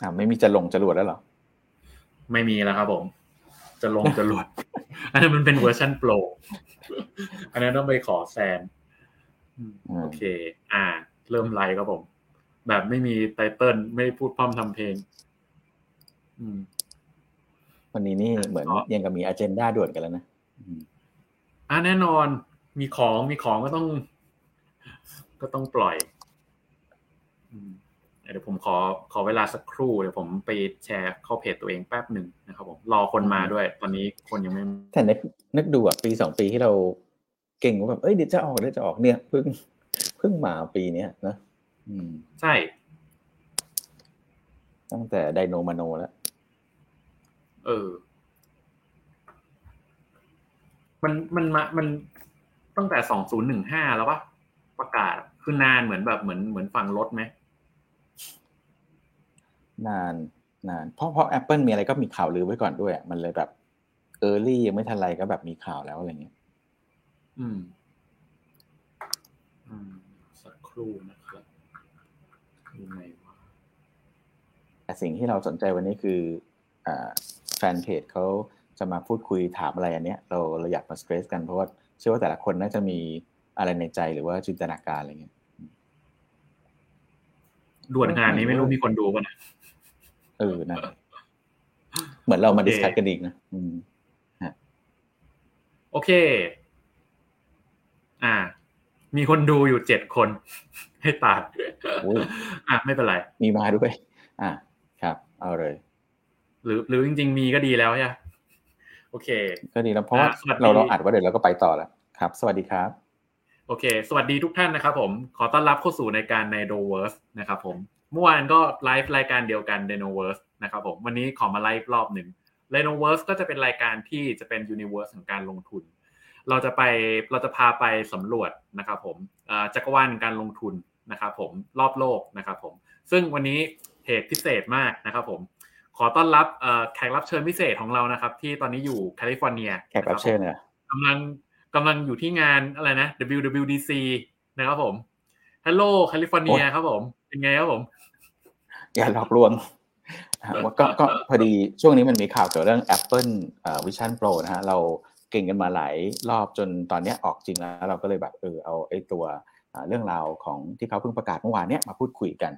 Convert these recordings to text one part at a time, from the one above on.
อ่าไม่มีจะลงจรวดแล้วหรอ ไม่มีแล้วครับผม จะลงจรวด อันนั้นมันเป็นเวอร์ชันโปร อันนั้นต้องไปขอแซนโอเค อ่า เริ่มไลฟ์ครับผม แบบไม่มีไตเติลไม่พูดพร่ำทำเพลง อืมวันนี้นี่เหมือนยังกับมีอเจนดาด่วนกันแล้วนะอ่าแน่นอน มีของมีของก็ต้อง ก็ต้องปล่อย เดี๋ยวผมขอขอเวลาสักครู่เดี๋ยวผมไปแชร์เข้าเพจตัวเองแป๊บหนึ่งนะครับผมรอคนมาด้วย ตอนนี้คนยังไม่แต่นึกนึกดูอะปีสองปีที่เราเก่งว่าแบบเอ้ยเดี๋ยวจะออกเดี๋ยวจะออกเนี่ยเพิ่งเพิ่งมาปีเนี้ยนะอืมใช่ ตั้งแต่ไดโนมาโนแล้วเออ มันมันมามันตั้งแต่สองศูนย์หนึ่งห้าแล้วปะประกาศคือนานเหมือนแบบเหมือนเหมือนฟังรถไหม นานนานเพราะเพราะ Apple มีอะไรก็มีข่าวลือไว้ก่อนด้วย มันเลยแบบเออร์ลี่ยังไม่ทันไรก็แบบมีข่าวแล้วอะไรเงี้ย อืม อืม สักครู่นะครับยังไงวะแต่สิ่งที่เราสนใจวันนี้คือ อ่า แฟนเพจเขาจะมาพูดคุยถามอะไรอันเนี้ย เราเราอยากมาสเตรสกันเพราะว่าเชื่อว่าแต่ละคนน่าจะมีอะไรในใจหรือว่าจินตนาการอะไรเงี้ยด่วนงานนี้ไม่รู้มีคนดูป่ะนะ เออนะเหมือนเรามา discuss กันอีกนะอืมโอเค อ่า มีคนดูอยู่เจ็ดคน ให้ตาดอะไม่เป็นไร มีมาด้วย อ่าครับ เอาเลย หรือ หรือจริง ๆ มีก็ดีแล้วใช่โอเค ก็ดีแล้วเพราะว่าเราเราอัดว่าเดี๋ยวเราก็ไปต่อแล้วครับ สวัสดีครับ โอเค สวัสดีทุกท่านนะครับผม ขอต้อนรับเข้าสู่ในการ Dinoverse นะครับผม เมื่อวานก็ไลฟ์รายการเดียวกัน d e n o v e r s e นะครับผมวันนี้ขอมาไลฟ์รอบหนึ่ง d e n o v e r s e ก็จะเป็นรายการที่จะเป็น Universe ของการลงทุน เราจะไปเราจะพาไปสำรวจนะครับผมจักรวาลการลงทุนนะครับผมรอบโลกนะครับผมซึ่งวันนี้เหตุพิเศษมากนะครับผมขอต้อนรับแขกรับเชิญพิเศษของเรานะครับ ที่ตอนนี้อยู่แคลิฟอร์เนียแขกรับเชิญเนี่ยกำลังกำลังอยู่ที่งานอะไรนะ WWDC นะครับผม Hello แคลิฟอร์เนียครับผม เป็นไงครับผม อย่าหลอกลวงก็ก็พอดีช่วงนี้มันมีข่าวเกี่ยวเรื่อง Apple Vision Pro นะฮะเราเก็งกันมาหลายรอบจนตอนนี้ออกจริงแล้ว เราก็เลยแบบเออเอาไอ้ตัวเรื่องราวของที่เขาเพิ่งประกาศเมื่อวานเนี้ยมาพูดคุยกัน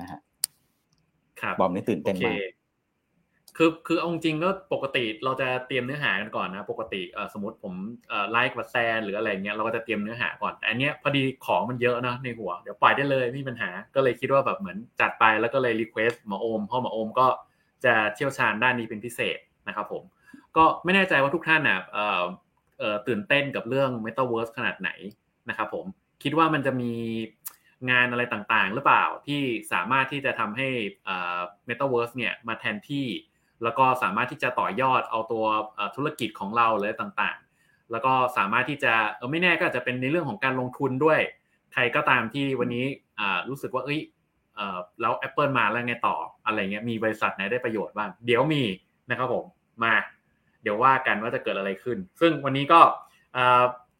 นะฮะบอมนี่ตื่นเต้นมาก คือคือเอาจริงก็ปกติเราจะเตรียมเนื้อหากันก่อนนะ ปกติสมมติผมไลฟ์กับแซนหรืออะไรเงี้ยเราก็จะเตรียมเนื้อหาก่อนแต่อันเนี้ยพอดีของมันเยอะนะในหัว เดี๋ยวปล่อยได้เลยไม่มีปัญหาก็เลยคิดว่าแบบเหมือนจัดไปแล้วก็เลย request หมอโอมเพราะหมอโอมก็จะเชี่ยวชาญด้านนี้เป็นพิเศษนะครับผมก็ไม่แน่ใจว่าทุกท่านนะตื่นเต้นกับเรื่อง Metaverse ขนาดไหนนะครับผมคิดว่ามันจะมีงานอะไรต่างๆ หรือเปล่าที่สามารถที่จะทำให้ Metaverse เนี่ยมาแทนที่ แล้วก็สามารถที่จะต่อยอดเอาตัวธุรกิจของเราเลยต่างๆ แล้วก็สามารถที่จะเออไม่แน่ก็อาจจะเป็นในเรื่องของการลงทุนด้วย ใครก็ตามที่วันนี้รู้สึกว่าเอ้ยแล้ว Apple มาแล้วไงต่ออะไรเงี้ยมีบริษัทไหนได้ประโยชน์บ้าง เดี๋ยวมีนะครับผมมา เดี๋ยวว่ากันว่าจะเกิดอะไรขึ้น ซึ่งวันนี้ก็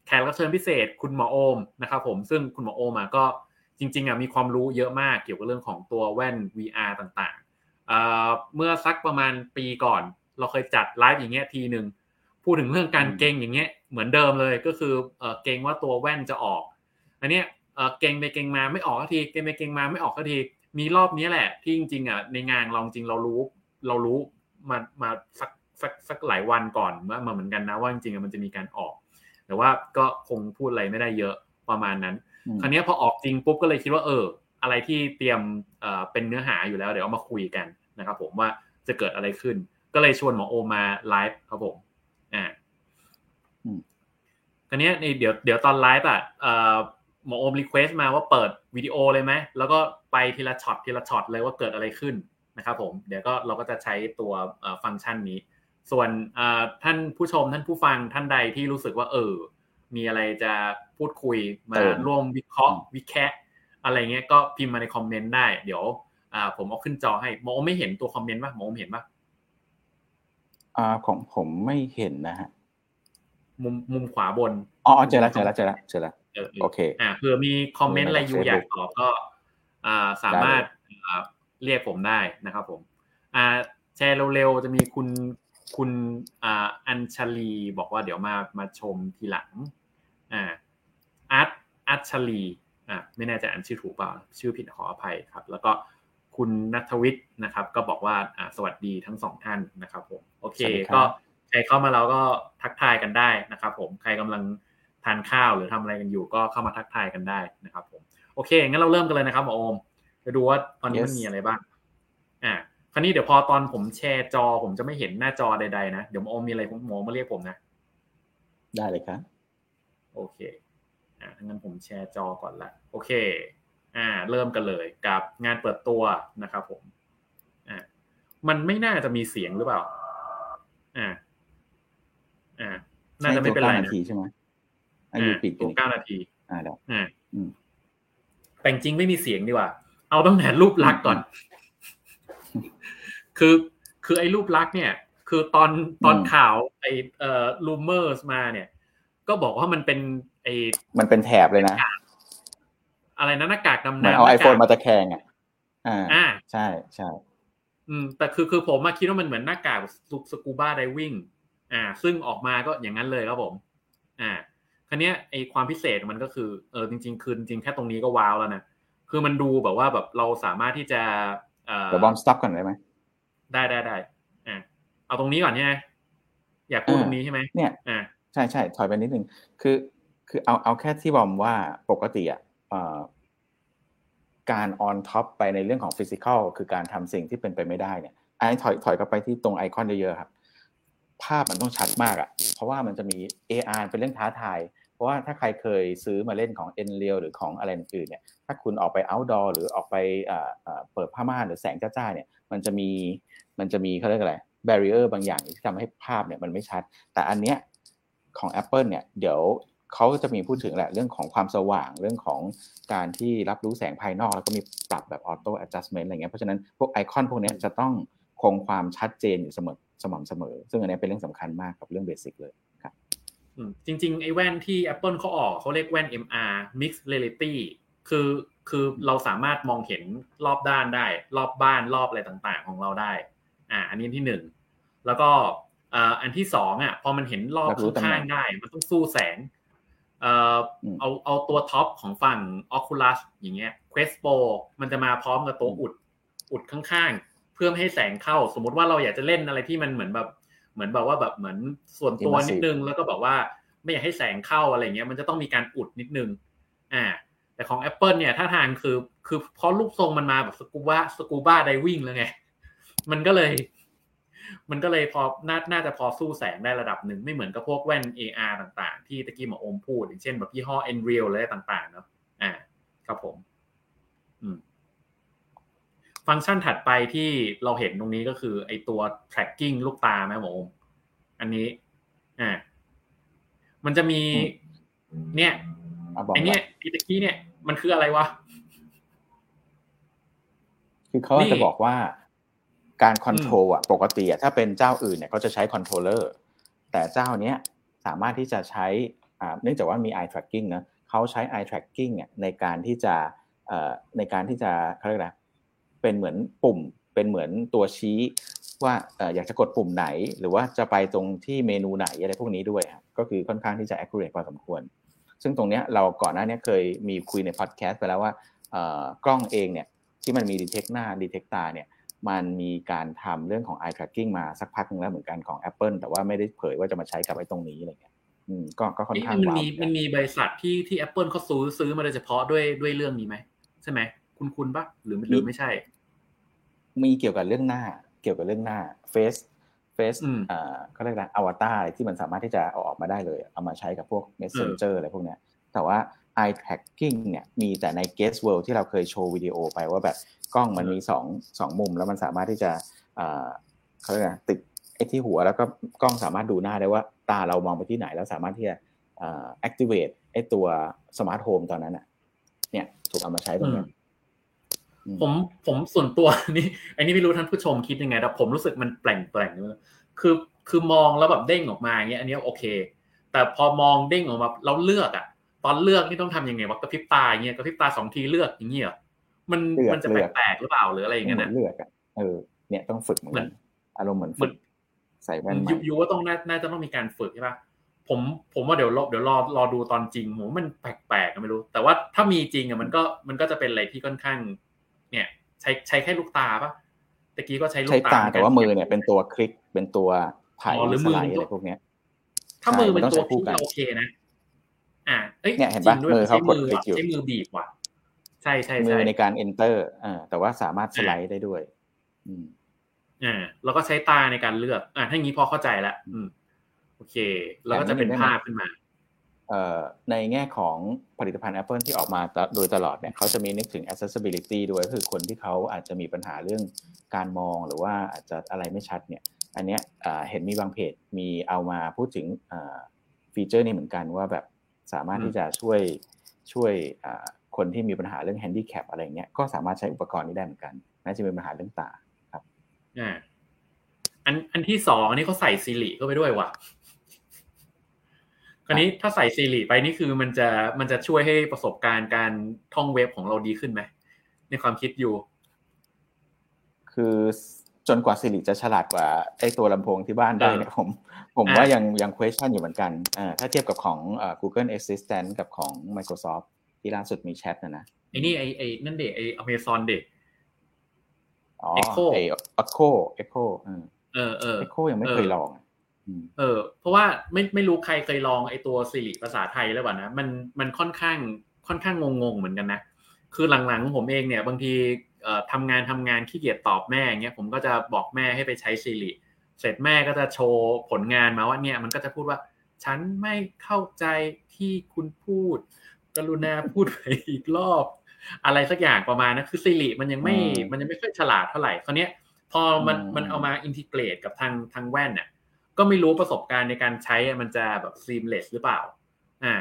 แขกรับเชิญพิเศษคุณหมอโอมนะครับผมซึ่งคุณหมอโอมก็จริงๆมีความรู้เยอะมากเกี่ยวกับเรื่องของตัวแว่น VR ต่าง เมื่อสักประมาณปีก่อน เราเคยจัดไลฟ์อย่างเงี้ยทีหนึ่งพูดถึงเรื่องการเก่งอย่างเงี้ยเหมือนเดิมเลยก็คือเก่งว่าตัวแว่นจะออก อันเนี้ยเก่งไปเก่งมาไม่ออกทีเก่งไปเก่งมาไม่ออกทีมีรอบนี้แหละที่จริงๆอะในงานเราจริงเรารู้เรารู้มามาสักสักสักหลายวันก่อนมาเหมือนกันนะว่าจริงๆมันจะมีการออก แต่ว่าก็คงพูดอะไรไม่ได้เยอะประมาณนั้น คราวนี้พอออกจริงปุ๊บก็เลยคิดว่าเออ อะไรที่เตรียมเป็นเนื้อหาอยู่แล้วเดี๋ยวเอามาคุยกันนะครับผมว่าจะเกิดอะไรขึ้น ก็เลยชวนหมอโอมาไลฟ์ครับผมอ่าคราวนี้เดี๋ยวเดี๋ยวตอนไลฟ์อะหมอโอม request มาว่าเปิดวิดีโอเลยไหมแล้วก็ไปทีละช็อตทีละช็อตเลยว่าเกิดอะไรขึ้นนะครับผมเดี๋ยวก็เราก็จะใช้ตัวฟังก์ชันนี้ ส่วนท่านผู้ชมท่านผู้ฟังท่านใดที่รู้สึกว่าเออ มีอะไรจะพูดคุยมาร่วมวิเคราะห์วิแคะ อะไรเงี้ยก็พิมพ์มาในคอมเมนต์ได้ เดี๋ยว อ่า ผมเอาขึ้นจอให้มองไม่เห็นตัวคอมเมนต์ป่ะมองเห็นป่ะอ่าของผมไม่เห็นนะฮะมุมมุมขวาบนอ๋อเจอแล้วเจอแล้วเจอแล้วเจอแล้วโอเคอ่าเผื่อมีคอมเมนต์อะไรอยู่อยากตอบก็อ่าสามารถเรียกผมได้นะครับผมอ่าแชร์เร็วๆจะมีคุณคุณอ่าอัญชลีบอกว่าเดี๋ยวมามาชมทีหลังอ่าอาร์ตอาร์ชลี อ่าไม่แน่ใจอ่านชื่อถูกเปล่า ชื่อผิดขออภัยครับ แล้วก็คุณนัทวิทย์นะครับ ก็บอกว่าอ่าสวัสดีทั้งสองท่านนะครับผมโอเค ก็ใครเข้ามาแล้วก็ทักทายกันได้นะครับ ผมใครกำลังทานข้าวหรือทำอะไรกันอยู่ ก็เข้ามาทักทายกันได้นะครับ ผมโอเคงั้นเราเริ่มกันเลยนะครับหมอโอมจะดูว่าตอนนี้มันมีอะไรบ้างอ่าคราวนี้เดี๋ยวพอตอนผมแชร์จอ ผมจะไม่เห็นหน้าจอใดๆนะเดี๋ยวหมอโอมมีอะไรหมอมาเรียกผมนะ ได้เลยครับ โอเค อ่างั้นผมแชร์จอก่อนละโอเคอ่าเริ่มกันเลยกับงานเปิดตัวนะครับผมอ่ามันไม่น่าจะมีเสียงหรือเปล่าอ่าอ่าน่าจะไม่เป็นไรนะนาทีใช่ไหมอายุปิดตัวเก้านาที อ่าเดี๋ยวอ่าแต่จริงไม่มีเสียงดีกว่า เอาต้องแต่รูปลักษณ์ก่อน คือ คือไอ้รูปลักษณ์เนี่ย คือตอนตอนข่าวไอ้เอ่อลูเมอร์สมาเนี่ย ก็บอกว่ามันเป็นไอ้มันเป็นแถบเลยนะ อะไรนะหน้ากากดำน้ำเอาไอโฟนมาตะแคงอะอ่าใช่ใช่อืมแต่คือคือผมมาคิดว่ามันเหมือนหน้ากากสกูบ้าไดวิ่ง อ่า ซึ่งออกมาก็อย่างนั้นเลยครับผม อ่าคันนี้ไอความพิเศษมันก็คือเออจริง ๆ คือจริงแค่ตรงนี้ก็ว้าวแล้วนะคือมันดูแบบว่าแบบเราสามารถที่จะเดี๋ยวบอม stop ก่อนได้ไหมได้ได้ได้อ่าเอาตรงนี้ก่อนใช่ไหมอยากพูดตรงนี้ใช่ไหมเนี่ยอ่า ใช่ใช่ถอยไปนิดนึงคือ คือเอาเอาแค่ที่บอมว่าปกติอะการ on top ไปในเรื่องของ physical คือการทำสิ่งที่เป็นไปไม่ได้เนี่ยไอ้ถอยถอยกลับไปที่ตรงไอคอนเยอะๆครับ ภาพมันต้องชัดมากอะ เพราะว่ามันจะมี AR เป็นเรื่องท้าทาย เพราะว่าถ้าใครเคยซื้อมาเล่นของ n r e a l หรือของอะไรอื่นเนี่ย ถ้าคุณออกไป outdoor หรือออกไปเปิดผ้าม่านหรือแสงจ้าๆเนี่ย มันจะมี มันจะมีเขาเรียกอะไร barrier บางอย่างที่ทำให้ภาพเนี่ยมันไม่ชัด แต่อันเนี้ย ของ Apple เนี่ยเดี๋ยวเขาจะมีพูดถึงแหละเรื่องของความสว่างเรื่องของการที่รับรู้แสงภายนอก แล้วก็มีปรับแบบ auto adjustment อะไรเงี้ยเพราะฉะนั้นพวกไอคอนพวกนี้จะต้องคงความชัดเจนอยู่เสมอสม่ำเสมอ ซึ่งอันนี้เป็นเรื่องสำคัญมากกับเรื่องเบสิกเลยครับจริงๆไอ้แว่นที่ Apple เขาออกเขาเรียกแว่น MR Mixed Reality คือคือเราสามารถมองเห็นรอบด้านได้ รอบบ้านรอบอะไรต่างๆ ของเราได้ อ่า อันนี้ที่หนึ่งแล้วก็ อันที่สองอะพอมันเห็นรอบข้างๆได้ มันต้องสู้แสงเอ่อเอาเอาตัวท็อปของฝั่ง Oculus อย่างเงี้ย Quest Pro มันจะมาพร้อมกับตัวอุดอุดข้างๆ เพื่อให้แสงเข้า สมมติว่าเราอยากจะเล่นอะไรที่มันเหมือนแบบ เหมือนแบบว่าแบบเหมือนส่วนตัวนิดนึง แล้วก็แบบว่าไม่อยากให้แสงเข้าอะไรเงี้ย มันจะต้องมีการอุดนิดนึง อ่า แต่ของ Apple เนี่ยถ้าทางคือ คือเพราะรูปทรงมันมาแบบสกูบ้าสกูบ้าไดวิ่งเลยไง มันก็เลย มันก็เลยพอน่าน่าจะพอสู้แสงได้ระดับหนึ่งไม่เหมือนกับพวกแว่น AR ต่างๆ ที่ตะกี้หมอโอมพูด อย่างเช่นแบบยี่ห้อ Nreal อะไรต่างๆเนาะอ่า ครับผม อืม ฟังก์ชันถัดไปที่เราเห็นตรงนี้ก็คือ ไอตัว tracking ลูกตาไหมหมอโอมอันนี้ อ่า มันจะมี เนี่ยไอเนี้ยอีตะกี้เนี่ย มันคืออะไรวะ คือเขาจะบอกว่า การ control อะปกติอะถ้าเป็นเจ้าอื่นเนี่ยเขาจะใช้ controller แต่เจ้าเนี้ยสามารถที่จะใช้อ่าเนื่องจากว่ามี eye tracking นะเขาใช้ eye tracking เนี่ยในการที่จะเอ่อในการที่จะเขาเรียกอะไรเป็นเหมือนปุ่มเป็นเหมือนตัวชี้ว่าอยากจะกดปุ่มไหน หรือว่าจะไปตรงที่เมนูไหนอะไรพวกนี้ด้วยครับก็คือค่อนข้างที่จะ accurate พอสมควร ซึ่งตรงนี้เราก่อนหน้านี้เคยมีคุยในพอดแคสต์ไปแล้วว่ากล้องเองเนี่ยที่มันมี detect หน้า detect ตาเนี่ย มันมีการทำเรื่องของ eye tracking มาสักพักนึงแล้วเหมือนกันของ Apple แต่ว่าไม่ได้เผยว่าจะมาใช้กับไอ้ตรงนี้อะไรเงี้ยก็ก็ค่อนข้างมันมีมันมีบริษัทที่ที่ Apple เขาซื้อซื้อมาโดยเฉพาะด้วยด้วยเรื่องนี้ไหมใช่ไหมคุณคุณปะหรือหรือไม่ใช่ มีเกี่ยวกับเรื่องหน้า เกี่ยวกับเรื่องหน้าเฟซเฟซอ่าเขาเรียกอะไรอวตารที่มันสามารถที่จะเอาออกมาได้เลย เอามาใช้กับพวก Messenger อะไรพวกเนี้ยแต่ว่า eye tracking เนี่ยมีแต่ใน guest world ที่เราเคยโชว์วิดีโอไปว่าแบบกล้องมันมีสองสองมุม แล้วมันสามารถที่จะเขาเรียกติดไอ้ที่หัวแล้วก็กล้องสามารถดูหน้าได้ว่าตาเรามองไปที่ไหน แล้วสามารถที่จะ activate ไอ้ตัว smart home ตอนนั้นอะ เนี่ยถูกเอามาใช้ตรงนี้ผมผมส่วนตัวนี่อันนี้ไม่รู้ท่านผู้ชมคิดยังไงแต่ผมรู้สึกมันแปลกแปลกคือคือมองแล้วแบบเด้งออกมาอย่างเงี้ยอันนี้โอเค แต่พอมองเด้งออกมาเราเลือกอะ ตอนเลือกนี่ต้องทำยังไงวะกระพริบตาอย่างเงี้ยกระพริบตาสองทีเลือกอย่างเงี้ยมันมันจะแปลกๆหรือเปล่าหรืออะไรอย่างเงี้ยนะเลือกอะเออเนี่ยต้องฝึกเหมือนอารมณ์เหมือนฝึกใส่แว่นยุว่าต้องน่าจะต้องมีการฝึกใช่ปะผมผมว่าเดี๋ยวรอเดี๋ยวรอรอดูตอนจริงผมมันแปลกๆไม่รู้ แต่ว่าถ้ามีจริงอะมันก็มันก็จะเป็นอะไรที่ค่อนข้าง เนี่ย ใช้ใช้แค่ลูกตาปะตะกี้ก็ใช้ลูกตาแต่ว่ามือเนี่ยเป็นตัวคลิกเป็นตัวถ่ายหรือมืออะไรพวกเนี้ยถ้ามือเป็นตัวคลิกโอเคนะ อ่าเอ้ยเนี่ยเห็นปะมือเขากดคลิกอยู่ใช้มือบีบว่ะใช่ใช่มือในการ enter อ่าแต่ว่าสามารถสไลด์ได้ด้วย อืมอ่าแล้วก็ใช้ตาในการเลือก อ่าถ้างี้พอเข้าใจแล้วอืม โอเค แล้วก็จะเป็นภาพขึ้นมาในแง่ของผลิตภัณฑ์ Apple ที่ออกมาโดยตลอดเนี่ยเขาจะมีนึกถึง accessibility ด้วยคือคนที่เขาอาจจะมีปัญหาเรื่องการมองหรือว่าอาจจะอะไรไม่ชัดเนี่ย อันเนี้ยเห็นมีบางเพจมีเอามาพูดถึงฟีเจอร์นี้เหมือนกันว่าแบบ สามารถที่จะช่วยช่วยคนที่มีปัญหาเรื่องแฮนดี้แคปอะไรเงี้ยก็สามารถใช้อุปกรณ์นี้ได้เหมือนกันน่าจะมีปัญหาเรื่องตาครับอ่าอันอันที่สองอันนี้เขาใส่ Siri เข้าไปด้วยว่ะคราวนี้ถ้าใส่ Siri ไปนี่คือมันจะมันจะช่วยให้ประสบการณ์การท่องเว็บของเราดีขึ้นไหมในความคิดอยู่ คือ จนกว่าซีรีจะฉลาดกว่าไอ้ตัวลำโพงที่บ้านได้เนี่ยผมผมว่ายังยัง question อยู่เหมือนกันอ่าถ้าเทียบกับของ Google Assistant กับของ Microsoft ที่ล่าสุดมีแชทนะนะไอ้นี่ไอ้ไอ้นั่นเด็ไอ้ Amazon เด็อ๋อ Echo Echo Echo เออเออ Echo ยังไม่เคยลองเออ เพราะว่าไม่ไม่รู้ใครเคยลองไอตัวสิริภาษาไทยแล้วป่ะนะมันมันค่อนข้างค่อนข้างงงๆเหมือนกันนะคือหลังๆผมเองเนี่ย บางทีเอ่อ ทำงานทำงานขี้เกียจตอบแม่เงี้ยผมก็จะบอกแม่ให้ไปใช้สิริเสร็จแม่ก็จะโชว์ผลงานมาว่าเนี่ยมันก็จะพูดว่า ฉันไม่เข้าใจที่คุณพูด กรุณาพูดไปอีกรอบ อะไรสักอย่างประมาณนะคือสิริมันยังไม่มันยังไม่ค่อยฉลาดเท่าไหร่คราวนี้พอมันมันเอามาอินทิเกรตกับทางทางแว่นเนี่ยก็ไม่รู้ประสบการณ์ในการใช้มันจะแบบ seamless หรือเปล่า อ่า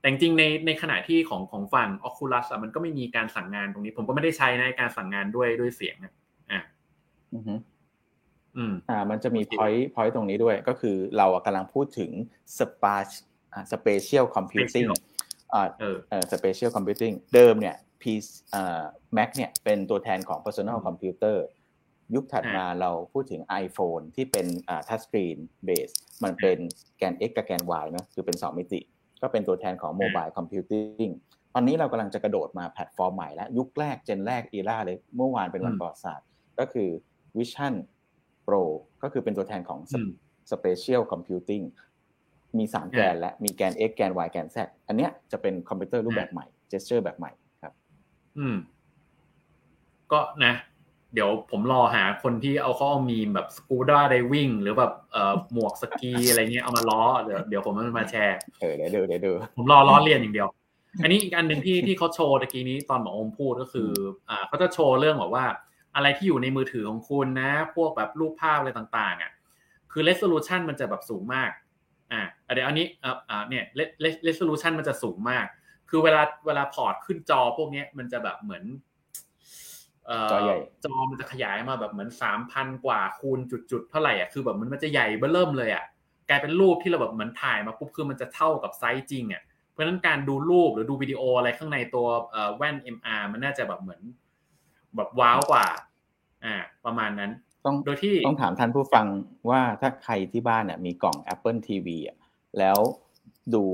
แต่จริงในในขณะที่ของของฝั่ง Oculus อะมันก็ไม่มีการสั่งงานตรงนี้ ผมก็ไม่ได้ใช้ในการสั่งงานด้วยด้วยเสียงอ่าอืออืมอ่า มันจะมี point point ตรงนี้ด้วย ก็คือเรากำลังพูดถึง spa spatial computing อ่าเออ spatial computing เดิมเนี่ย P อ่า Mac เนี่ยเป็นตัวแทนของ personal computer ยุคถัดมาเราพูดถึง iPhone ที่เป็นtouch screen base มันเป็นแกน X กับแกน Y นะคือเป็น 2 มิติ ก็เป็นตัวแทนของ mobile computing ตอนนี้เรากำลังจะกระโดดมาแพลตฟอร์มใหม่แล้ว ยุคแรก gen แรก era เลยเมื่อวานเป็นวันประวัติศาสตร์ ก็คือ Vision Pro ก็คือเป็นตัวแทนของ Spatial Computing มี3แกนและมีแกน X แกน Y แกน Z อันเนี้ยจะเป็นคอมพิวเตอร์รูปแบบใหม่ gesture แบบใหม่ครับ อืม ก็นะ เดี๋ยวผมรอหาคนที่เอาข้อมีมแบบสกูด้าไดวิ่งหรือแบบเอ่อหมวกสกีอะไรเงี้ยเอามาล้อเดี๋ยวเดี๋ยวผมมาแชร์เออเดี๋ยวดูเดี๋ยวดูผมรอล้อเลียนอย่างเดียว อันนี้อีกอันหนึ่งที่ที่เขาโชว์ตะกี้นี้ตอนหมอโอมพูดก็คืออ่าเขาจะโชว์เรื่องแบบว่า อะไรที่อยู่ในมือถือของคุณนะ พวกแบบรูปภาพอะไรต่าง ๆ อะ คือ resolution มันจะแบบสูงมากอ่าเดี๋ยวอันนี้อ่าเนี่ย resolution มันจะสูงมาก คือเวลาเวลา port ขึ้นจอพวกนี้มันจะแบบเหมือน จอใหญ่จอมันจะขยายมาแบบเหมือนสามพันกว่าคูณจุดๆเท่าไหร่อะคือแบบมันมันจะใหญ่เบ้อเริ่มเลยอะกลายเป็นรูปที่เราแบบเหมือนถ่ายมาปุ๊บคือมันจะเท่ากับไซส์จริงอะเพราะฉะนั้นการดูรูปหรือดูวิดีโออะไรข้างในตัวแว่น MR มันน่าจะแบบเหมือน แบบว้าวกว่า อ่า ประมาณนั้นต้องโดยที่ต้องถามท่านผู้ฟังว่าถ้าใครที่บ้านเนี่ยมีกล่อง Apple TV อะแล้วดู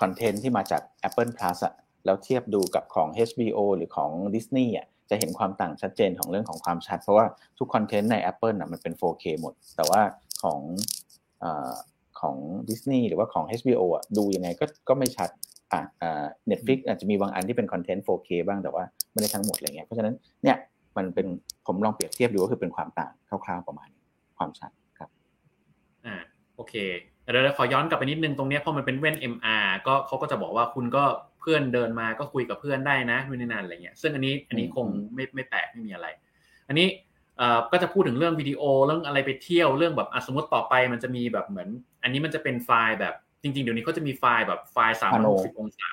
คอนเทนต์ที่มาจาก Apple Plus อะแล้วเทียบดูกับของ HBO หรือของ Disney อะ จะเห็นความต่างชัดเจนของเรื่องของความชัด เพราะว่าทุกคอนเทนต์ใน Apple อะมันเป็น 4K หมด แต่ว่าของอของ Disney หรือว่าของ HBO อะดูยังไงก็ก็ไม่ชัดอะอ่า Netflix อาจจะมีบางอันที่เป็นคอนเทนต์ 4K บ้างแต่ว่าไม่ได้ทั้งหมดอะไรเงี้ยเพราะฉะนั้นเนี่ยมันเป็นผมลองเปรียบเทียบดูก็คือเป็นความต่างคร่าวๆประมาณความชัดครับอ่าโอเคเดี๋ยวขอย้อนกลับไปนิดนึงตรงนี้พอมันเป็นเว้น MR ก็เขาก็จะบอกว่าคุณก็ เพื่อนเดินมาก็คุยกับเพื่อนได้นะไม่นานอะไรเงี้ยซึ่งอันนี้อันนี้คงไม่ไม่แปลกไม่มีอะไร อันนี้เอ่อก็จะพูดถึงเรื่องวิดีโอเรื่องอะไรไปเที่ยวเรื่องแบบสมมติต่อไปมันจะมีแบบเหมือน อันนี้มันจะเป็นไฟล์แบบจริง ๆ เดี๋ยวนี้เขาจะมีไฟล์แบบไฟล์สามร้อยหกสิบองศา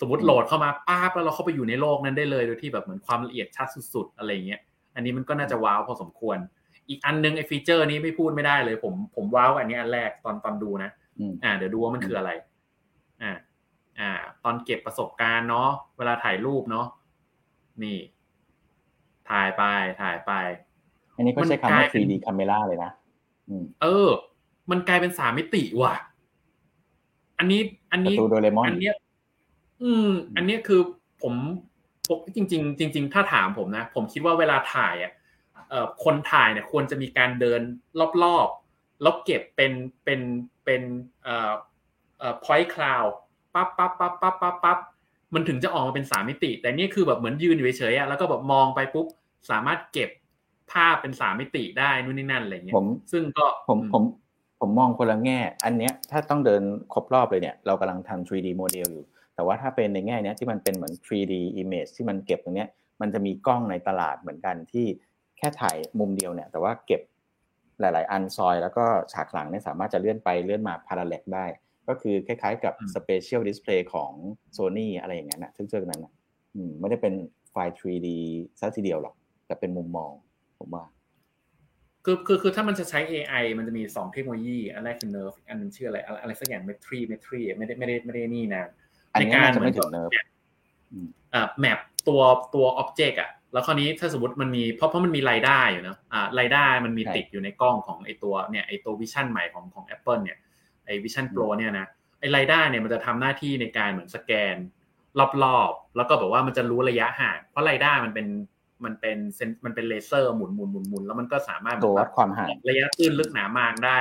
สมมติโหลดเข้ามาป้าบแล้วเราเข้าไปอยู่ในโลกนั้นได้เลย โดยที่แบบเหมือนความละเอียดชัดสุดๆ อะไรเงี้ย อันนี้มันก็น่าจะว้าวพอสมควร อีกอันนึงไอ้ฟีเจอร์นี้ไม่พูดไม่ได้เลย ผมผมว้าวอันนี้อันแรกตอนตอนดูนะ อ่าเดี๋ยวดูว่ามันคืออะไร อ่าอ่า ตอนเก็บประสบการณ์เนาะเวลาถ่ายรูปเนาะนี่ ถ่ายไปถ่ายไป อันนี้ก็ใช้คำว่า 3D camera เลยนะเออ มันกลายเป็นสามมิติว่ะ อันนี้ อันนี้ตูโดเรมอนอันเนี้ย อืม อันนี้คือผมผมจริงๆจริง ๆ ถ้าถามผมนะ ผมคิดว่าเวลาถ่ายอะเอ่อคนถ่ายเนี่ยควรจะมีการเดินรอบๆแล้วเก็บเป็นเป็นเป็นเอ่อเอ่อ point cloud ปั๊บปั๊บปั๊บปั๊บปั๊บปั๊บมันถึงจะออกมาเป็นสามมิติ แต่นี่คือแบบเหมือนยืนอยู่เฉยๆแล้วก็แบบมองไปปุ๊บสามารถเก็บภาพเป็นสามมิติได้นู่นนี่นั่นอะไรเงี้ยผมซึ่งก็ผมผมผมมองคนละแง่ อันเนี้ยถ้าต้องเดินครบรอบเลยเนี่ยเรากำลังทำ 3D โมเดลอยู่ แต่ว่าถ้าเป็นในแง่เนี้ยที่มันเป็นเหมือน 3D image ที่มันเก็บตรงเนี้ยมันจะมีกล้องในตลาดเหมือนกันที่แค่ถ่ายมุมเดียวเนี่ย แต่ว่าเก็บหลาย ๆ อันซอย แล้วก็ฉากหลังเนี่ยสามารถจะเลื่อนไปเลื่อนมาพาราเล็กได้ ก็คือคล้ายๆกับ Special Display ของ Sony อะไรอย่างเงี้ยนะซึ่งเจอนั้นนะไม่ได้เป็นไฟล์ 3D ซะทีเดียวหรอก แต่เป็นมุมมองผมว่าคือคือคือถ้ามันจะใช้ AI มันจะมีสองเทคโนโลยี อันแรกคือ nerve อันนึงชื่ออะไร อะไรสักอย่าง metry metry ไม่ได้ไม่ได้ไม่ได้นี่นะในการจะไม่ถึง nerve อ่าแมปตัวตัว object อะแล้วคราวนี้ถ้าสมมติมันมีเพราะเพราะมันมีรายได้อยู่นะอ่ารายได้มันมีติดอยู่ในกล้องของไอตัวเนี่ยไอตัววิชั่นใหม่ของของ Apple เนี่ยไอวิชั่นโปรเนี่ยนะไอรายได้เนี่ยมันจะทำหน้าที่ในการเหมือนสแกนรอบๆ แล้วก็บอกว่ามันจะรู้ระยะห่าง เพราะรายได้มันเป็นมันเป็นเซนมันเป็นเลเซอร์หมุนหมุนหมุนหมุนแล้วมันก็สามารถวัดความห่างระยะตื้นลึกหนาบางได้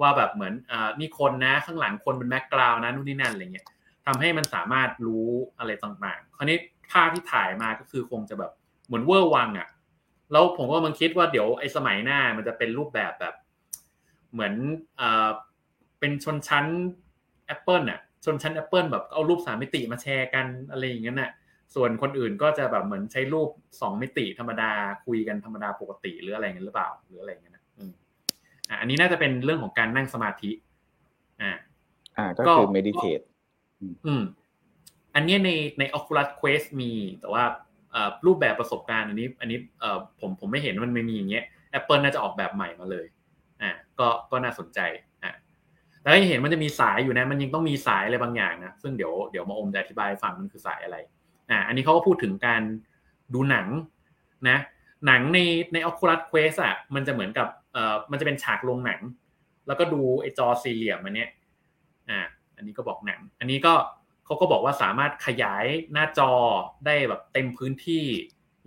ว่าแบบเหมือนอ่านี่คนนะข้างหลังคนเป็น background นะนู่นนี่นั่นอะไรเงี้ยทำให้มันสามารถรู้อะไรต่างๆ คราวนี้ภาพที่ถ่ายมาก็คือคงจะแบบเหมือนเวอร์วังอะ แล้วผมก็มันคิดว่าเดี๋ยวไอ้สมัยหน้ามันจะเป็นรูปแบบแบบ เหมือนอ่า เป็นชนชั้น Apple อะชนชั้น Apple แบบเอารูปสามมิติมาแชร์กันอะไรอย่างเงี้ยน่ะส่วนคนอื่นก็จะแบบเหมือนใช้รูปสองมิติธรรมดาคุยกันธรรมดาปกติหรืออะไรเงี้ยหรือเปล่าหรืออะไรเงี้ยนะอ่าอันนี้น่าจะเป็นเรื่องของการนั่งสมาธิอ่าอ่าก็คือ meditate อืมอันนี้ในใน Oculus Quest มีแต่ว่ารูปแบบประสบการณ์อันนี้ อันนี้เออผมผมไม่เห็นมันไม่มีอย่างเงี้ย Apple น่าจะออกแบบใหม่มาเลยอ่าก็ก็น่าสนใจอ่า แต่ให้เห็นมันจะมีสายอยู่นะ มันยังต้องมีสายอะไรบางอย่างนะซึ่งเดี๋ยวเดี๋ยวมาอมจะอธิบายฟังมันคือสายอะไรอ่าอันนี้เขาก็พูดถึงการดูหนังนะหนังในใน Oculus Quest อะมันจะเหมือนกับเอ่อมันจะเป็นฉากลงหนัง แล้วก็ดูไอ้จอสี่เหลี่ยมอันเนี้ยอ่าอันนี้ก็บอกหนัง อันนี้ก็เขาก็บอกว่าสามารถขยายหน้าจอได้แบบเต็มพื้นที่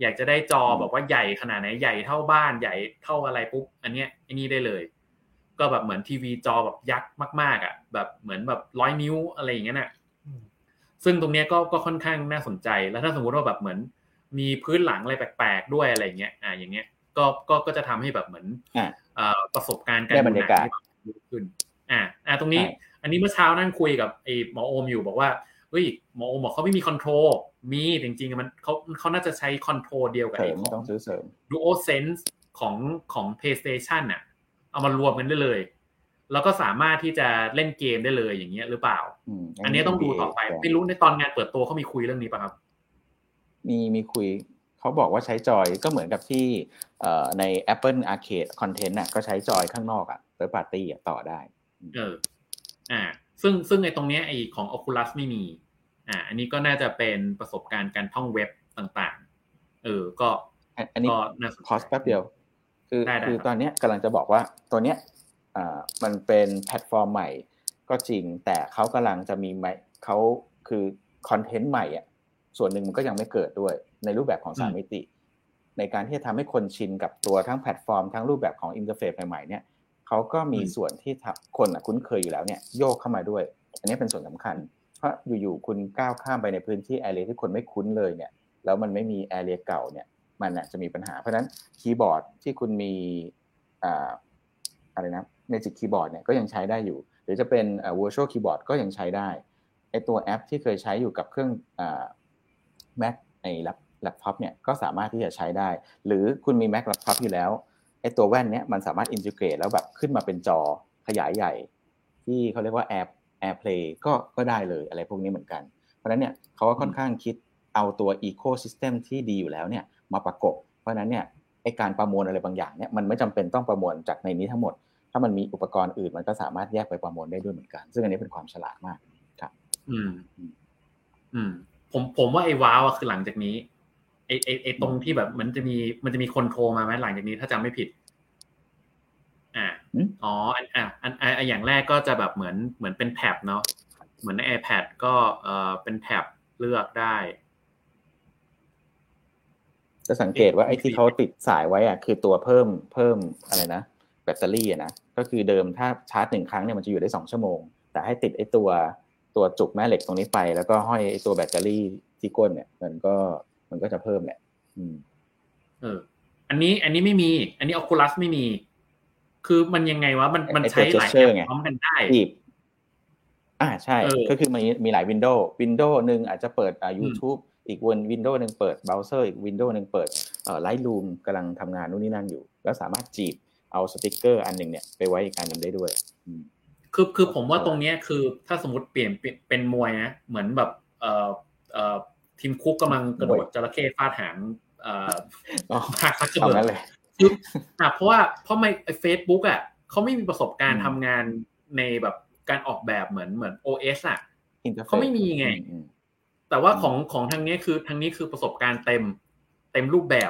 อยากจะได้จอแบบว่าใหญ่ขนาดไหนใหญ่เท่าบ้านใหญ่เท่าอะไรปุ๊บอันเนี้ยอันนี้ได้เลย ก็แบบเหมือนทีวีจอแบบยักษ์มาก ๆอะแบบเหมือนแบบร้อยนิ้วอะไรอย่างเงี้ยน่ะซึ่งตรงนี้ก็ก็ค่อนข้างน่าสนใจ แล้วถ้าสมมุติว่าแบบเหมือน มีพื้นหลังอะไรแปลกๆด้วยอะไรเงี้ยอ่าอย่างเงี้ยก็ก็ก็จะทำให้แบบเหมือนอ่าประสบการณ์การดูหนังดีขึ้น อ่าอ่าตรงนี้ อันนี้เมื่อเช้านั่งคุยกับไอ้หมอโอมอยู่บอกว่าเฮ้ยหมอโอมบอกเขาไม่มี control มีจริงๆมันเขาเขาน่าจะใช้ control เดียวกับไอ้ของ DualSense ของของ PlayStation น่ะ เอามารวมกันได้เลย แล้วก็สามารถที่จะเล่นเกมได้เลยอย่างเงี้ยหรือเปล่าอันนี้ต้องดูต่อไปไม่รู้ในตอนงานเปิดตัวเขามีคุยเรื่องนี้ป่ะครับ มีมีคุยเขาบอกว่าใช้จอยก็เหมือนกับที่ใน Apple Arcade Content น่ะก็ใช้จอยข้างนอกอะเปิดปาร์ตี้ต่อได้เอออ่า ซึ่งซึ่งในตรงนี้ไอของ Oculus ไม่มี อ่า อันนี้ก็น่าจะเป็นประสบการณ์การท่องเว็บต่างๆ เออ ก็ อันนี้pause แป๊บเดียว คือคือตอนนี้กำลังจะบอกว่าตัวเนี้ยมันเป็นแพลตฟอร์มใหม่ก็จริง แต่เขากำลังจะมีใหม่เขาคือคอนเทนต์ใหม่อะส่วนหนึ่งมันก็ยังไม่เกิดด้วยในรูปแบบของสามมิติ ในการที่จะทำให้คนชินกับตัวทั้งแพลตฟอร์มทั้งรูปแบบของอินเทอร์เฟซใหม่ๆเนี่ยเขาก็มีส่วนที่คนคุ้นเคยอยู่แล้วเนี่ยโยกเข้ามาด้วย อันนี้เป็นส่วนสำคัญ เพราะอยู่ๆคุณก้าวข้ามไปในพื้นที่ area ที่คนไม่คุ้นเลยเนี่ยแล้วมันไม่มี area เก่าเนี่ย มันจะมีปัญหา เพราะฉะนั้นคีย์บอร์ดที่คุณมีอะไรนะ Magic Keyboard เนี่ยก็ยังใช้ได้อยู่ หรือจะเป็น Virtual Keyboard ก็ยังใช้ได้ไอตัวแอปที่เคยใช้อยู่กับเครื่อง Mac ไอแล็ปท็อปเนี่ยก็สามารถที่จะใช้ได้ หรือคุณมี Mac แล็ปท็อปอยู่แล้วไอตัวแว่นเนี้ยมันสามารถ integrate แล้วแบบขึ้นมาเป็นจอขยายใหญ่ ที่เขาเรียกว่า Air AirPlay ก็ก็ได้เลยอะไรพวกนี้เหมือนกัน เพราะฉะนั้นเนี่ยเขาก็ค่อนข้างคิดเอาตัว Ecosystem ที่ดีอยู่แล้วเนี่ย มาประกบ เพราะฉะนั้นเนี่ยไอการประมวลอะไรบางอย่างเนี่ยมันไม่จำเป็นต้องประมวลจากในนี้ทั้งหมด ถ้ามันมีอุปกรณ์อื่นมันก็สามารถแยกไปประมวลได้ด้วยเหมือนกัน ซึ่งอันนี้เป็นความฉลาดมากครับ อืม อืม ผมผมว่าไอ้ว้าวคือหลังจากนี้ไอไอไอตรงที่แบบมันจะมีมันจะมีคนโทรมาไหมหลังจากนี้ถ้าจำไม่ผิด อ่าอ๋ออันอะอันอันอย่างแรกก็จะแบบเหมือนเหมือนเป็นแท็บเนาะเหมือนใน iPad ก็เออเป็นแท็บเลือกได้ จะสังเกตว่าไอ้ที่เขาติดสายไว้อะคือตัวเพิ่มเพิ่มอะไรนะ แบตเตอรี่อะนะก็คือเดิมถ้าชาร์จหนึ่งครั้งเนี่ยมันจะอยู่ได้สองชั่วโมง แต่ให้ติดไอ้ตัวตัวจุกแม่เหล็กตรงนี้ไป แล้วก็ห้อยไอ้ตัวแบตเตอรี่ที่ก้นเนี่ย มันก็มันก็จะเพิ่มแหละ อืม เออ อันนี้อันนี้ไม่มี อันนี้ออคูลัสไม่มี คือมันยังไงวะมันมันใช้หลายแอปพร้อมกันได้อ่าใช่ ก็คือมันมีหลาย window window หนึ่งอาจจะเปิดอ่า YouTube อีก window หนึ่งเปิดเบราว์เซอร์อีก window หนึ่งเปิด Lightroom กำลังทำงานนู่นนี่นั่นอยู่ แล้วสามารถหยิบเอาสติกเกอร์อันหนึ่งเนี่ยไปไว้อีกอันหนึ่งได้ด้วยคือคือผมว่าตรงเนี้ยคือถ้าสมมติเปรียบเป็นมวยนะเหมือนแบบเอ่อเอ่อ Tim Cook กำลังกระโดดจระเข้ฟาดหางเอ่อหักซักกระเบิดคืออะเพราะว่าเพราะไม่เฟซบุ๊กอะเขาไม่มีประสบการณ์ทำงานในแบบการออกแบบเหมือนเหมือน OS อะเขาไม่มีไง แต่ว่าของของทางนี้คือทางนี้คือประสบการณ์เต็มเต็มรูปแบบ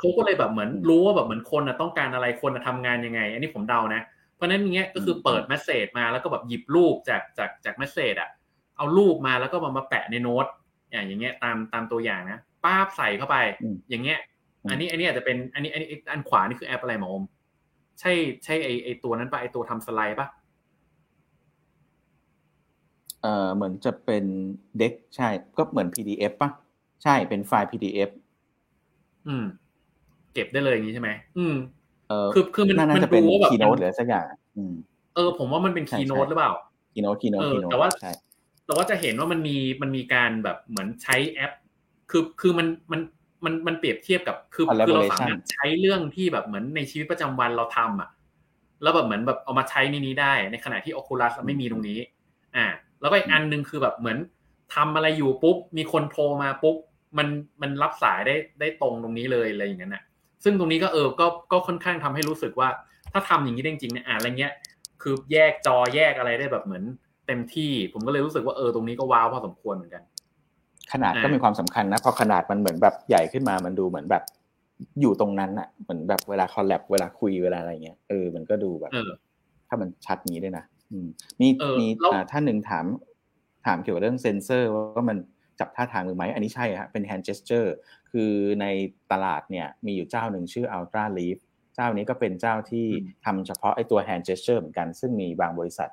เขาก็เลยแบบเหมือนรู้ว่าแบบเหมือนคนต้องการอะไรคนทำงานยังไง อันนี้ผมเดานะ เพราะนั้นอย่างเงี้ยก็คือเปิด message มาแล้วก็แบบหยิบรูปจากจากจาก message อะเอารูปมาแล้วก็มามาแปะในโน้ตอย่างอย่างเงี้ยตามตามตัวอย่างนะป้าบใส่เข้าไป อย่างเงี้ย อันนี้อันนี้อาจจะเป็นอันนี้อันนี้อันขวานี่คือแอปอะไรหมอมใช่ใช่ไอไอตัวนั้นปะไอตัวทำสไลด์ปะ เอ่อเหมือนจะเป็นเด็กใช่ ก็เหมือน PDF ป่ะ ใช่เป็นไฟล์ PDF อืม เก็บได้เลยอย่างนี้ใช่ไหมอืมเออคือคือมันมันดูว่าแบบคีโนตหรือสักอย่างอืมเออ ผมว่ามันเป็นคีโนตหรือเปล่าคีโนตคีโนตคีโนตแต่ว่าแต่ว่าจะเห็นว่ามันมีมันมีการแบบเหมือนใช้แอป คือคือมันมันมันมันเปรียบเทียบกับคือคือเราสามารถใช้เรื่องที่แบบเหมือนในชีวิตประจำวันเราทำอะ แล้วแบบเหมือนแบบเอามาใช้ในนี้ได้ ในขณะที่ Oculus ไม่มีตรงนี้ อ่า แล้วก็อีกอันหนึ่งคือแบบเหมือนทำอะไรอยู่ปุ๊บมีคนโทรมาปุ๊บมันมันรับสายได้ได้ตรงตรงนี้เลยอะไรอย่างเงี้ยนะซึ่งตรงนี้ก็เออก็ก็ค่อนข้างทำให้รู้สึกว่า ถ้าทำอย่างนี้จริงๆเนี่ยอ่าอะไรเงี้ย คือแยกจอแยกอะไรได้แบบเหมือนเต็มที่ ผมก็เลยรู้สึกว่าเออตรงนี้ก็ว้าวพอสมควรเหมือนกัน ขนาดก็มีความสำคัญนะพอขนาดมันเหมือนแบบใหญ่ขึ้นมามันดูเหมือนแบบอยู่ตรงนั้นอะเหมือนแบบเวลาคอลแลบเวลาคุยเวลาอะไรเงี้ยเออมันก็ดูแบบถ้ามันชัดนี้ด้วยนะ มีมีท่านหนึ่งถาม ถามเกี่ยวกับเรื่องเซนเซอร์ว่ามันจับท่าทางมือไหมอันนี้ใช่ฮะเป็น hand gesture คือในตลาดเนี่ยมีอยู่เจ้าหนึ่งชื่อ Ultraleap เจ้านี้ก็เป็นเจ้าที่ทำเฉพาะไอ้ตัว hand gesture เหมือนกัน ซึ่งมีบางบริษัท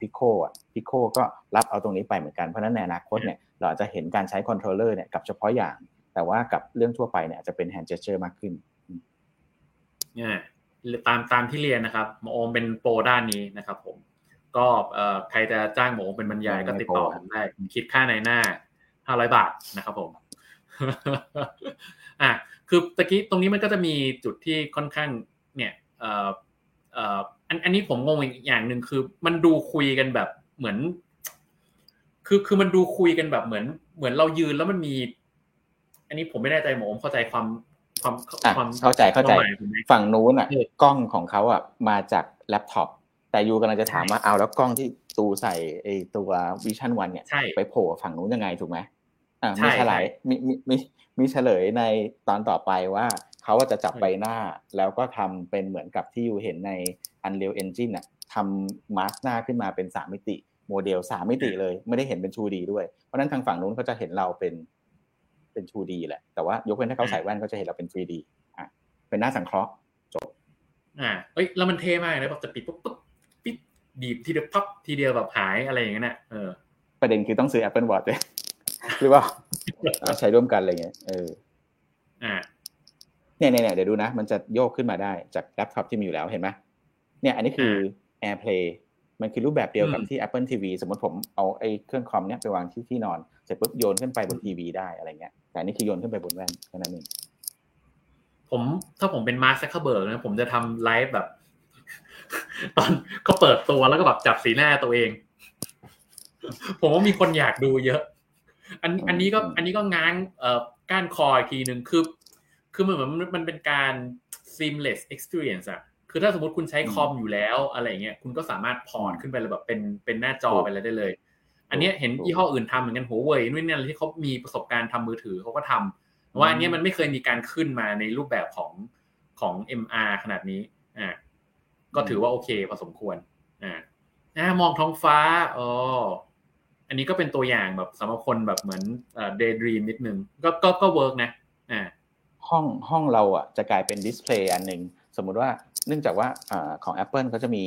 Pico อะ Pico ก็รับเอาตรงนี้ไปเหมือนกัน เพราะนั้นในอนาคตเนี่ยเราจะเห็นการใช้ controller เนี่ยกับเฉพาะอย่าง แต่ว่ากับเรื่องทั่วไปเนี่ยจะเป็น hand gesture มากขึ้นเนี่ยตามตามที่เรียนนะครับมโอมเป็นโปรด้านนี้นะครับผม ก็ใครจะจ้างหมูเป็นบรรยายก็ติดต่อผมได้คิดค่าในหน้าห้าร้อยบาทนะครับผมอะคือตะกี้ตรงนี้มันก็จะมีจุดที่ค่อนข้างเนี่ยเอ่อเอ่ออันอันนี้ผมงงอีกอย่างหนึ่งคือ มันดูคุยกันแบบเหมือน คือคือมันดูคุยกันแบบเหมือน เหมือนเรายืนแล้วมันมี อันนี้ผมไม่แน่ใจหมอผมเข้าใจความความความเข้าใจเข้าใจ ฝั่งนู้นอะ กล้องของเขาอะมาจากแล็ปท็อป แต่ you กำลังจะถามว่าเอาแล้วกล้องที่ตูใส่ไอตัว Vision One เนี่ยไปโผล่ฝั่งนู้นยังไงถูกไหมอ่ามีเฉลยมีมีมีมีเฉลยในตอนต่อไปว่าเขาจะจับใบหน้าแล้วก็ทำเป็นเหมือนกับที่ you เห็นใน Unreal Engine อะทำมาสหน้าขึ้นมาเป็นสามมิติ โมเดลสามมิติเลย ไม่ได้เห็นเป็น 2D ด้วย เพราะนั้นทางฝั่งนู้นเขาจะเห็นเราเป็นเป็น 2D แหละ แต่ว่ายกเว้นถ้าเขาใส่แว่นก็จะเห็นเราเป็น 3D อะเป็นหน้าสังเคราะห์จบ อ่าเอ้ยแล้วมันเท่มากเลยแบบจะปิดปุ๊บปุ๊บ บีบทีเดียวพับทีเดียวแบบหายอะไรอย่างเงี้ยเออประเด็นคือต้องซื้อ Apple Watch เลยหรือว่าใช้ร่วมกันอะไรเงี้ยเอออ่าเนี่ยเนี่ยเดี๋ยวดูนะ มันจะโยกขึ้นมาได้จากแล็ปท็อปที่มีอยู่แล้วเห็นไหมเนี่ยอันนี้คือ AirPlay มันคือรูปแบบเดียวกับที่ Apple TV สมมติผมเอาไอ้เครื่องคอมเนี่ยไปวางที่ที่นอน เสร็จปุ๊บโยนขึ้นไปบนทีวีได้อะไรเงี้ย แต่นี่คือโยนขึ้นไปบนแว่นแค่นั้นเองผมถ้าผมเป็นมาร์คซักเคเบิร์กนะผมจะทำไลฟ์แบบ ตอนเขาเปิดตัวแล้วก็แบบจับสีหน้าตัวเอง ผมว่ามีคนอยากดูเยอะ อันอันนี้ก็อันนี้ก็ง้างเอ่อก้านคออีกทีหนึ่งคือคือมันเหมือนมันเป็นการ seamless experience อะคือถ้าสมมติคุณใช้คอมอยู่แล้วอะไรเงี้ยคุณก็สามารถ port ขึ้นไปเลยแบบเป็นเป็นหน้าจอไปเลยได้เลย อันนี้เห็นยี่ห้ออื่นทำเหมือนกันหัวเว่ยนู่นนี่อะไรที่เขามีประสบการณ์ทำมือถือเขาก็ทำว่าอันนี้มันไม่เคยมีการขึ้นมาในรูปแบบของของ MR ขนาดนี้อ่า ก็ถือว่าโอเคพอสมควรอ่าอ่ามองท้องฟ้าอ๋ออันนี้ก็เป็นตัวอย่างแบบสำหรับคนแบบเหมือนเอ่อ daydream นิดนึงก็ก็ก็เวิร์กนะอ่าห้องห้องเราอะจะกลายเป็น display อันหนึ่งสมมุติว่าเนื่องจากว่าอของ Apple เขาจะมี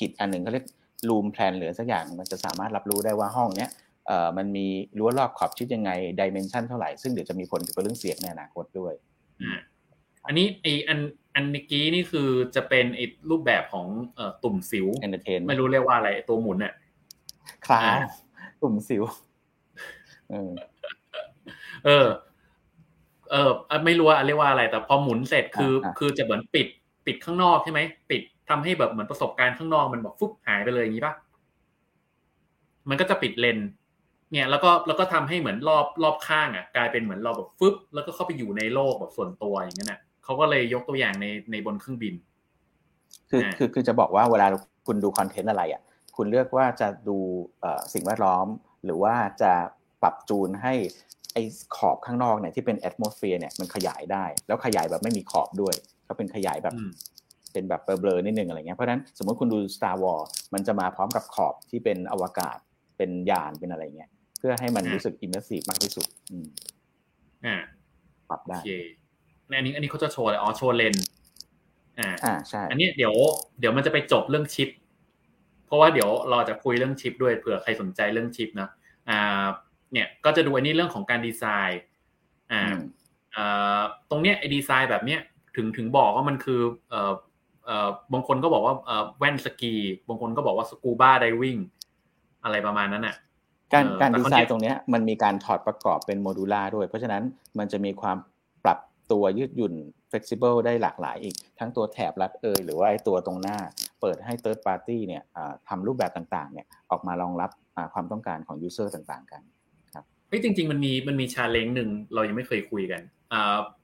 kit อันหนึ่งเขาเรียก RoomPlan หรือสักอย่างมันจะสามารถรับรู้ได้ว่าห้องเนี้ยเอ่อมันมีรั้วรอบขอบชิดยังไงดิเมนชันเท่าไหร่ ซึ่งเดี๋ยวจะมีผลเกี่ยวกับเรื่องเสียงในอนาคตด้วยอ่าอันนี้ไออัน อันเมื่อกี้นี่คือจะเป็นไอรูปแบบของเอ่อตุ่มสิว entertain ไม่รู้เรียกว่าอะไรไอ้ตัวหมุนอะคลาวกลุ่มสิว เออ เออ เอออะไม่รู้ว่าเรียกว่าอะไร แต่พอหมุนเสร็จคืออ่าคือจะเหมือนปิด ปิดข้างนอกใช่ไหมปิดทำให้แบบเหมือนประสบการณ์ข้างนอกมันแบบฟุบหายไปเลยอย่างนี้ป่ะมันก็จะปิดเลนส์เนี่ยแล้วก็แล้วก็ทำให้เหมือนรอบรอบข้างอะ กลายเป็นเหมือนเราแบบฟึบแล้วก็เข้าไปอยู่ในโลกแบบส่วนตัวอย่างนั้นน่ะ เขาก็เลยยกตัวอย่างในในบนเครื่องบิน คืออ่าคือคือจะบอกว่าเวลาคุณดูคอนเทนต์อะไรอะ คุณเลือกว่าจะดูเอ่อสิ่งแวดล้อม หรือว่าจะปรับจูนให้ไอ้ขอบข้างนอกเนี่ยที่เป็นแอด o s สเฟียร์เนี่ยมันขยายได้ แล้วขยายแบบไม่มีขอบด้วยเขาเป็นขยายแบบอืมเป็นแบบเบลอๆนิดนึงอะไรเงี้ยเพราะฉะนั้นสมมติคุณดู Star Wars มันจะมาพร้อมกับขอบที่เป็นอวกาศเป็นยานเป็นอะไรเงี้ยเพื่อให้มันอ่ารู้รู้สึก immersive มากที่สุด อืมอ่าปรับโอได้เค ในอันนี้อันนี้เขาจะโชว์อะไรอ๋อโชว์เลนส์อ่าอ่าใช่อันนี้เดี๋ยวเดี๋ยวมันจะไปจบเรื่องชิป เพราะว่าเดี๋ยวเราจะคุยเรื่องชิปด้วยเผื่อใครสนใจเรื่องชิปนะอ่า เนี่ยก็จะดูอันนี้เรื่องของการดีไซน์อ่าอืมอ่าตรงเนี้ยไอ้ดีไซน์แบบเนี้ยถึงถึงบอกว่ามันคือเอ่อเอ่อบางคนก็บอกว่าเอ่อแว่นสกี บางคนก็บอกว่า scuba diving อะไรประมาณนั้นอะการเออการแต่ดีเขาไซเนี่ยน์ตรงเนี้ยมันมีการถอดประกอบเป็น modular ด้วย เพราะฉะนั้นมันจะมีความปรับ ตัวยืดหยุ่น flexible ได้หลากหลายอีก ทั้งตัวแถบรัดเอยหรือว่าไอ้ตัวตรงหน้า เปิดให้ third party เนี่ยทำรูปแบบต่างๆเนี่ยออกมารองรับความต้องการของ user ต่างๆ กันครับเฮ้ยจริง ๆ มันมีมันมี challenge หนึ่งเรายังไม่เคยคุยกัน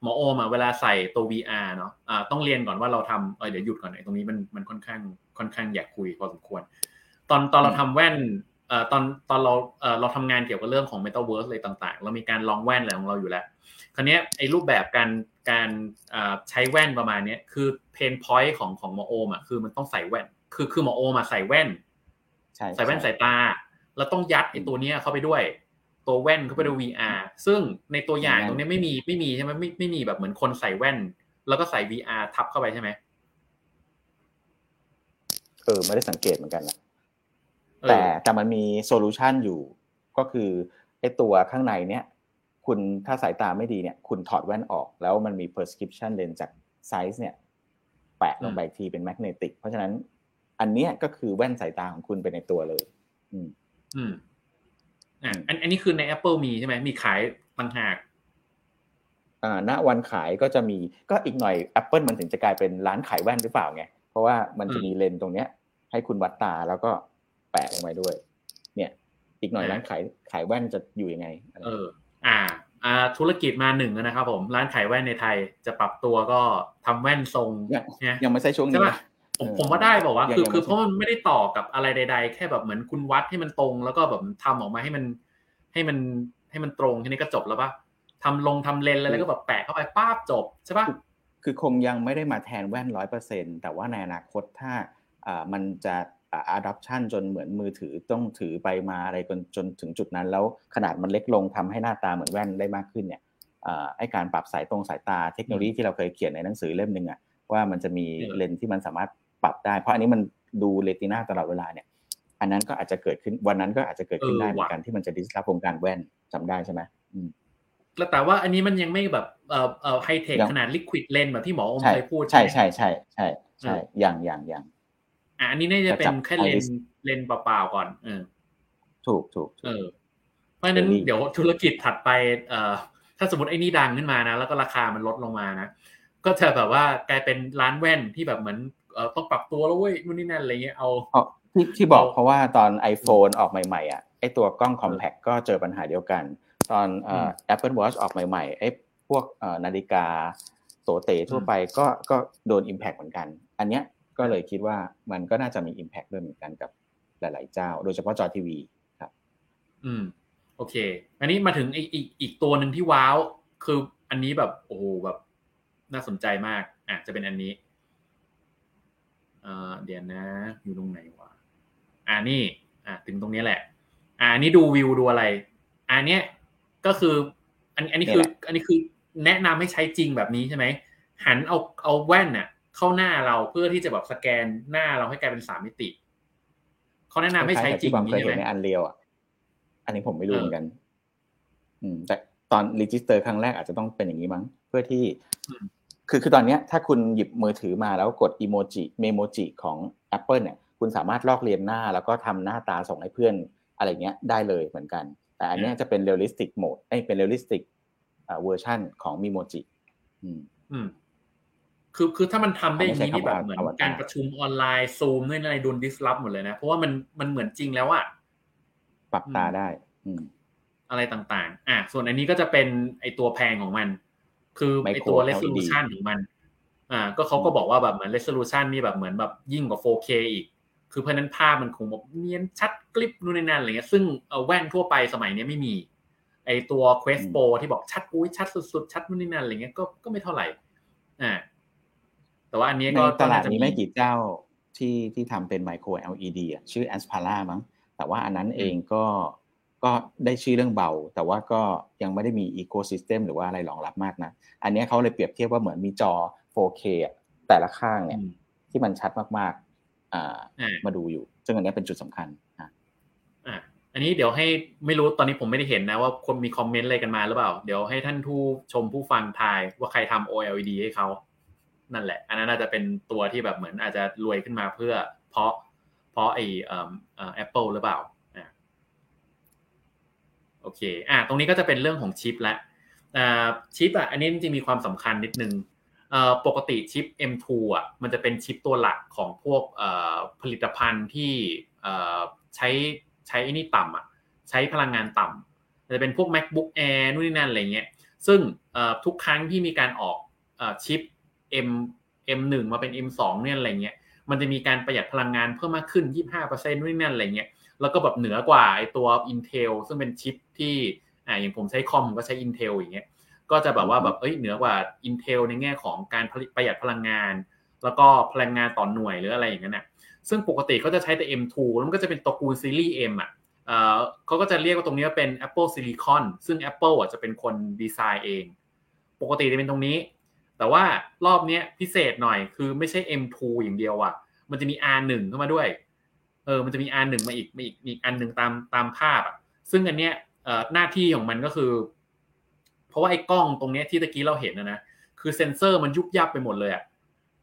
หมอโอมอะเวลาใส่ตัว VR เนาะอ่าต้องเรียนก่อนว่าเราทำเเดี๋ยวหยุดก่อนไอ้ตรงนี้มันมันค่อนข้างค่อนข้างอยากคุยพอสมควร ตอนตอนเราทำแว่นตอนตอนเราเอ่อเราทำงานเกี่ยวกับเรื่องของ Metaverse อะไรต่าง ๆ เรามีการลองแว่นอะไรของเราอยู่แล้ว คราวเนี้ยไอ้รูปแบบการการอ่าใช้แว่นประมาณเนี้ยคือเพนพอยต์ของของหมอโอมอะคือมันต้องใส่แว่น คือคือหมอโอมาใส่แว่นใช่ใส่แว่นใช่สายตา แล้วต้องยัดไอ้ตัวเนี้ยเข้าไปด้วย ตัวแว่นเข้าไปด้วย VR ซึ่งในตัวอย่างตรงเนี้ยไม่มีไม่มีใช่ไหมไม่ไม่มีแบบเหมือนคนใส่แว่น แล้วก็ใส่ VR ทับเข้าไปใช่ไหมเออไม่ได้สังเกตเหมือนกันนะเออแต่แต่มันมี solution อยู่ก็คือไอ้ตัวข้างในเนี่ย คุณถ้าสายตาไม่ดีเนี่ยคุณถอดแว่นออก แล้วมันมี prescription lens จาก Zeiss เนี่ยแปะลงไปอีกทีเป็น magnetic เพราะฉะนั้นอันเนี้ยก็คือแว่นสายตาของคุณไปในตัวเลย อืม อืมอะอันอันนี้คือใน Apple มีใช่ไหมมีขายต่างหากอ่าณวันขายก็จะมีก็อีกหน่อย Apple มันถึงจะกลายเป็นร้านขายแว่นหรือเปล่าไง เพราะว่ามันจะมีเลนส์ตรงเนี้ย ให้คุณวัดตาแล้วก็แปะลงไปด้วย เนี่ย อีกหน่อยอ่าร้านขายขายแว่นจะอยู่ยังไงอะไรเออ อ่าอ่าธุรกิจมาหนึ่งแล้วนะครับผมร้านขายแว่นในไทยจะปรับตัวก็ทำแว่นทรงยังเนี่ยยังไม่ใช่ช่วงใช่นี้ปะนะผมเออผมว่าได้บอกว่าวะยังคือยังคือไม่เพราะมันไม่ได้ต่อกับอะไรใด ๆ แค่แบบเหมือนคุณวัดให้มันตรง แล้วก็แบบทำออกมาให้มันให้มันให้มันตรงแค่นี้ก็จบแล้วปะทำลงทำเลนส์อะไรแล้วก็แบบแปะเข้าไปป้าบจบใช่ปะคือคงยังไม่ได้มาแทนแว่นร้อยเปอร์เซ็นแต่ว่าในอนาคตถ้าอ่ามันจะ อ่า adoption จนเหมือนมือถือต้องถือไปมาอะไรจนจนถึงจุดนั้น แล้วขนาดมันเล็กลงทำให้หน้าตาเหมือนแว่นได้มากขึ้นเนี่ยอ่าไอการปรับสายตรงสายตาเทคโนโลยีที่เราเคยเขียนในหนังสือเล่มหนึ่งอะว่ามันจะมีเลนส์ที่มันสามารถปรับได้ เพราะอันนี้มันดูเรตินาตลอดเวลาเนี่ย อันนั้นก็อาจจะเกิดขึ้นวันนั้นก็อาจจะเกิดขึ้นได้เหมือนกันที่มันจะดิสลอฟวงการแว่นจำได้ใช่ไหมอืมแล้วแต่ว่าอันนี้มันยังไม่แบบเอ่อเอ่อไฮเทคยังขนาดลิควิดเลนแบบที่หมออมใช่เคยพูดใช่ไหมใช่ใช่ใช่ใช่อืมอย่างอย่างอย่าง อะอันนี้น่าจะเป็จะจันบแค่เลน iris เลนเปล่าๆก่อน เออ ถูกถูกถูเอกอเพราะฉะนั้น Really เดี๋ยวธุรกิจถัดไป เอ่อ ถ้าสมมติไอ้นี่ดังขึ้นมานะ แล้วก็ราคามันลดลงมานะ ก็จะแบบว่ากลายเป็นร้านแว่นที่แบบเหมือนเอ่อต้องปรับตัวแล้วเว้ยนู่นนี่นั่นอะไรเงี้ยเอาเพราะที่ที่บอกเอาเพราะว่าตอน iPhone ออกใหม่ๆอะไอตัวกล้อง compact ก็เจอปัญหาเดียวกัน ตอนเอ่อ Apple Watch ออกใหม่ๆไอพวกเอ่อนาฬิกาโตเตทั่วไปก็ก็โดน impact เหมือนกัน อันเนี้ย ก็เลยคิดว่ามันก็น่าจะมี impact ด้วยเหมือนกันกับหลาย ๆ เจ้า โดยเฉพาะจอทีวีครับ อืม โอเค อันนี้มาถึงอีกอีกอีกตัวหนึ่งที่ว้าว คืออันนี้แบบโอ้โหแบบน่าสนใจมากอะจะเป็นอันนี้เอ่อเดี๋ยวนะ อยู่ตรงไหนวะอ่านี่ อะถึงตรงนี้แหละ อ่านี่ดูวิวดูอะไร อันเนี้ยก็คือ อันอันนี้คือ อันนี้คือแนะนำให้ใช้จริงแบบนี้ใช่ไหมหันเอาเอาแว่นน่ะ เข้าหน้าเราเพื่อที่จะแบบสแกนหน้าเราให้กลายเป็นสามมิติเขาแนะนำให้ใช้จริงผมเคยใช่เห็ไหนมในอันเรียวอะอันนี้ผมไม่รู้เออเหมือนกัน อืม แต่ตอน register ครั้งแรกอาจจะต้องเป็นอย่างนี้มั้ง เพื่อที่อืมคือคือตอนเนี้ย ถ้าคุณหยิบมือถือมาแล้วกดอีโมจิ Memoji ของ Apple เนี่ย คุณสามารถลอกเลียนหน้า แล้วก็ทำหน้าตาส่งให้เพื่อนอะไรเงี้ยได้เลยเหมือนกัน แต่อันเนี้ยจะเป็น realistic mode เอ้ยเป็น realistic version ของ Memojiอืม อืม คือคือถ้ามันทำได้อย่างนี้ไม่ใช่นี่แบบคำว่าเหมือนอวตารการประชุมออนไลน์ซูมนี่อะไรโดนดิสลอฟหมดเลยนะ เพราะว่ามันมันเหมือนจริงแล้วอะปรับตาอืมได้อืมอะไรต่างๆ อะ ส่วนอันนี้ก็จะเป็นไอตัวแพงของมัน คือไอ Micro ตัว LED resolution ของมัน อ่า ก็เขาก็บอกว่าแบบเหมือน resolution นี่แบบเหมือนแบบยิ่งกว่า 4K อีก คือเพราะฉะนั้นภาพมันคงแบบเนียนชัดกริบนู่นนี่นั่นอะไรเงี้ย ซึ่งเอาแว่นทั่วไปสมัยเนี้ยไม่มี ไอตัว Quest อืม Pro ที่บอกชัดอุ้ยชัดสุดๆ ชัดนู่นนี่นั่นอะไรเงี้ย ก็ก็ไม่เท่าไหร่ อ่า แต่ว่าอันนี้ในก็ตลาดก็นี้น่จะไม่กี่เจ้าที่ที่ทำเป็นไมโคร LED อะชื่อ a s p a r a มั้งแต่ว่าอันนั้นเองก็ก็ได้ชื่อเรื่องเบา แต่ว่าก็ยังไม่ได้มีอีโค y ิสเต็มหรือว่าอะไรรองรับมากนะ อันเนี้ยเขาเลยเปรียบเทียบว่าเหมือนมีจอ 4K อะแต่ละข้างเนี่ยอืมที่มันชัดมากๆอ่าอ่ามาดูอยู่ ซึ่งอันเนี้ยเป็นจุดสำคัญอะอะอันนี้เดี๋ยวให้ไม่รู้ตอนนี้ผมไม่ได้เห็นนะว่าคนมีคอมเมนต์อะไรกันมาหรือเปล่า เดี๋ยวให้ท่านผู้ชมผู้ฟังทายว่าใครทำ OLED ให้เขา นั่นแหละ อันนั้นน่าจะเป็นตัวที่แบบเหมือนอาจจะรวยขึ้นมาเพื่อเพราะเพราะไอ้เอ่อเอ่อ Apple หรือเปล่าโอเคอะตรงนี้ก็จะเป็นเรื่องของชิปละชิปอะอันนี้จริงมีความสำคัญนิดนึงปกติชิป M2 อะมันจะเป็นชิปตัวหลักของพวกผลิตภัณฑ์ที่ใช้ใช้ไอ้นี่ต่ำอะใช้พลังงานต่ำจะเป็นพวก macbook air นู่นนี่นั่นอะไรเงี้ยซึ่งทุกครั้งที่มีการออกชิป M M1 มาเป็น M2 เนี่ยอะไรเงี้ยมันจะมีการประหยัดพลังงานเพิ่มมากขึ้น 25%นู่นนี่นั่นอะไรเงี้ยแล้วก็แบบเหนือกว่าไอตัว Intel ซึ่งเป็นชิปที่อ่าอย่างผมใช้คอมผมก็ใช้ Intel อย่างเงี้ยก็จะแบบว่าแบบเอ้ยเหนือกว่า Intel ในแง่ของการผลิตประหยัดพลังงาน แล้วก็พลังงานต่อหน่วยหรืออะไรอย่างเงี้ยนะซึ่งปกติเขาจะใช้แต่ M2 แล้วมันก็จะเป็นตระกูลซีรีส์ M อะเอ่อเขาก็จะเรียกว่าตรงนี้ว่าเป็น Apple Silicon ซึ่ง Apple อะจะเป็นคนดีไซน์เอง ปกติจะเป็นตรงนี้ แต่ว่ารอบเนี้ยพิเศษหน่อยคือไม่ใช่ M2 อย่างเดียวอะ มันจะมี R1 เข้ามาด้วย เออ มันจะมี R1 มาอีกมาอีกอีกอันหนึ่งตามตามภาพอะ ซึ่งอันเนี้ยเอ่อหน้าที่ของมันก็คือ เพราะว่าไอ้กล้องตรงเนี้ยที่ตะกี้เราเห็นนะนะคือเซ็นเซอร์มันยุบยับไปหมดเลยอะ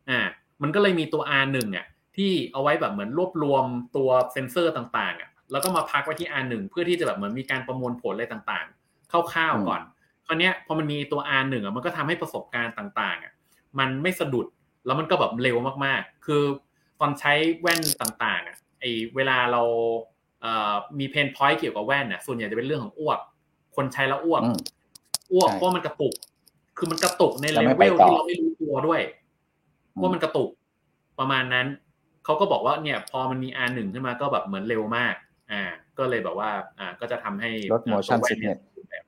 อ่า มันก็เลยมีตัว R1 อะที่เอาไว้แบบเหมือนรวบรวมตัวเซ็นเซอร์ต่างๆอะแล้วก็มาพักไว้ที่ R1 เพื่อที่จะแบบเหมือนมีการประมวลผลอะไรต่างๆคร่าวๆก่อน คราวเนี้ยพอมันมีตัว R1 อะมันก็ทำให้ประสบการณ์ต่างๆอะมันไม่สะดุดแล้วมันก็แบบเร็วมากๆ คือตอนใช้แว่นต่างๆอะไอเวลาเราเอ่อมีเพนพอยต์เกี่ยวกับแว่นอะส่วนใหญ่จะเป็นเรื่องของอ้วก คนใช้แล้วอ้วกอืมอ้วกใช่เพราะมันกระตุก คือมันกระตุกในแล้เลวไม่เวไปลต่อที่เราไม่รู้ตัวด้วยอืมว่ามันกระตุกประมาณนั้นเขาก็บอกว่าเนี่ย พอมันมี R1 ขึ้นมาก็แบบเหมือนเร็วมาก อ่า ก็เลยแบบว่า อ่า ก็จะทำให้ลด motion ตัวแว่นเนี่ย sickness แบบ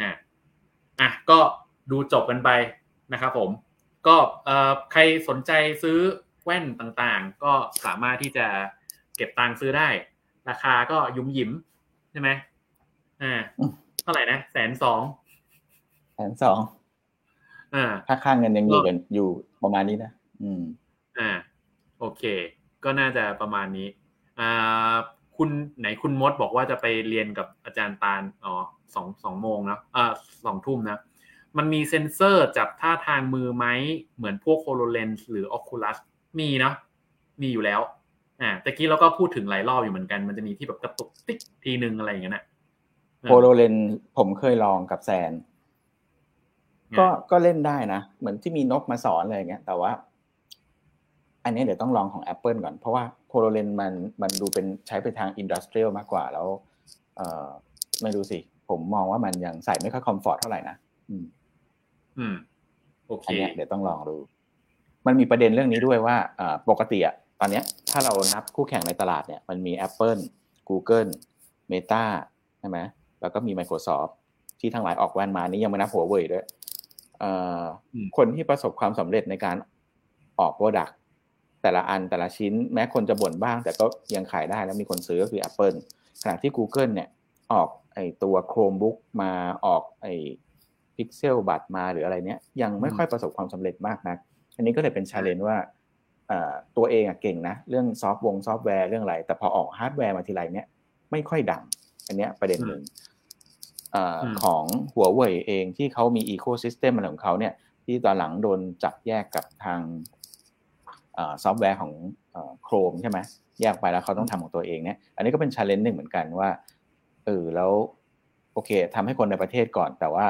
อ่า อะก็ดูจบกันไปนะครับผม ก็เอ่อใครสนใจซื้อแว่นต่างๆ ก็สามารถที่จะเก็บตังค์ซื้อได้ ราคาก็ยุ่มหยิมใช่ไหมอ่าอืมเท่าไหร่นะแสนสองแสนสองอ่าถ้าค่าเงินยังอยู่กันอยู่ประมาณนี้นะ อืม อ่า โอเค ก็น่าจะประมาณนี้อ่า คุณไหนคุณมดบอกว่าจะไปเรียนกับอาจารย์ตาลอ๋อสองสองโมงนะอ่าสองทุ่มนะ มันมีเซ็นเซอร์จับท่าทางมือไหมเหมือนพวก HoloLens หรือ Oculus มีเนาะมีอยู่แล้วอ่าแต่กี้เราก็พูดถึงหลายรอบอยู่เหมือนกัน มันจะมีที่แบบกระตุกติ๊กทีนึงอะไรอย่างเงี้ยนะเออโ o โ o เลนผมเคยลองกับแซน ก็ก็เล่นได้นะ เหมือนที่มีนกมาสอนอะไรอย่างเงี้ย แต่ว่า อันนี้เดี๋ยวต้องลองของ Apple ก่อนเพราะว่า โ o โ o เลนมันมันดูเป็นใช้ไปทางอินดัสเทรียลมากกว่าแล้วเอ่อไม่รู้สิ ผมมองว่ามันยังใส่ไม่ค่อยคอมฟอร์ตเท่าไหร่นะอืม อืม โอเคอันเนี้ยเดี๋ยวต้องลองดู มันมีประเด็นเรื่องนี้ด้วยว่าอ่าปกติอะตอนเนี้ยถ้าเรานับคู่แข่งในตลาดเนี่ย มันมี Apple Google Meta ใช่ไหมแล้วก็มี Microsoft ที่ทั้งหลายออกแว่นมานี่ยังไม่นับหัวเว่ยด้วยคนที่ประสบความสำเร็จในการออก product แต่ละอันแต่ละชิ้นแม้คนจะบ่นบ้าง แต่ก็ยังขายได้แล้วมีคนซื้อก็คือ Apple ขณะที่ Google เนี่ยออกไอตัว Chromebook มาออกไอ Pixel บัตมาหรืออะไรเนี้ยยังไม่ค่อยประสบความสำเร็จมากนักอันนี้ก็เลยเป็น challenge ว่าตัวเองอะเก่งนะ เรื่องซอฟต์วงซอฟต์แวร์เรื่องอะไร แต่พอออกฮาร์ดแวร์มาทีไรเนี้ยไม่ค่อยดัง อันเนี้ยประเด็นหนึ่งของหัวเว่ยเองที่เขามี ecosystem อะไรของเขาเนี่ยที่ตอนหลังโดนจับแยกกับทาง ซอฟต์แวร์ของ Chrome ใช่ไหมแยกไปแล้วเขาต้องทำของตัวเองเนี่ยอันนี้ก็เป็น challenge หนึ่งเหมือนกันว่าเออแล้วโอเคทำให้คนในประเทศก่อน แต่ว่า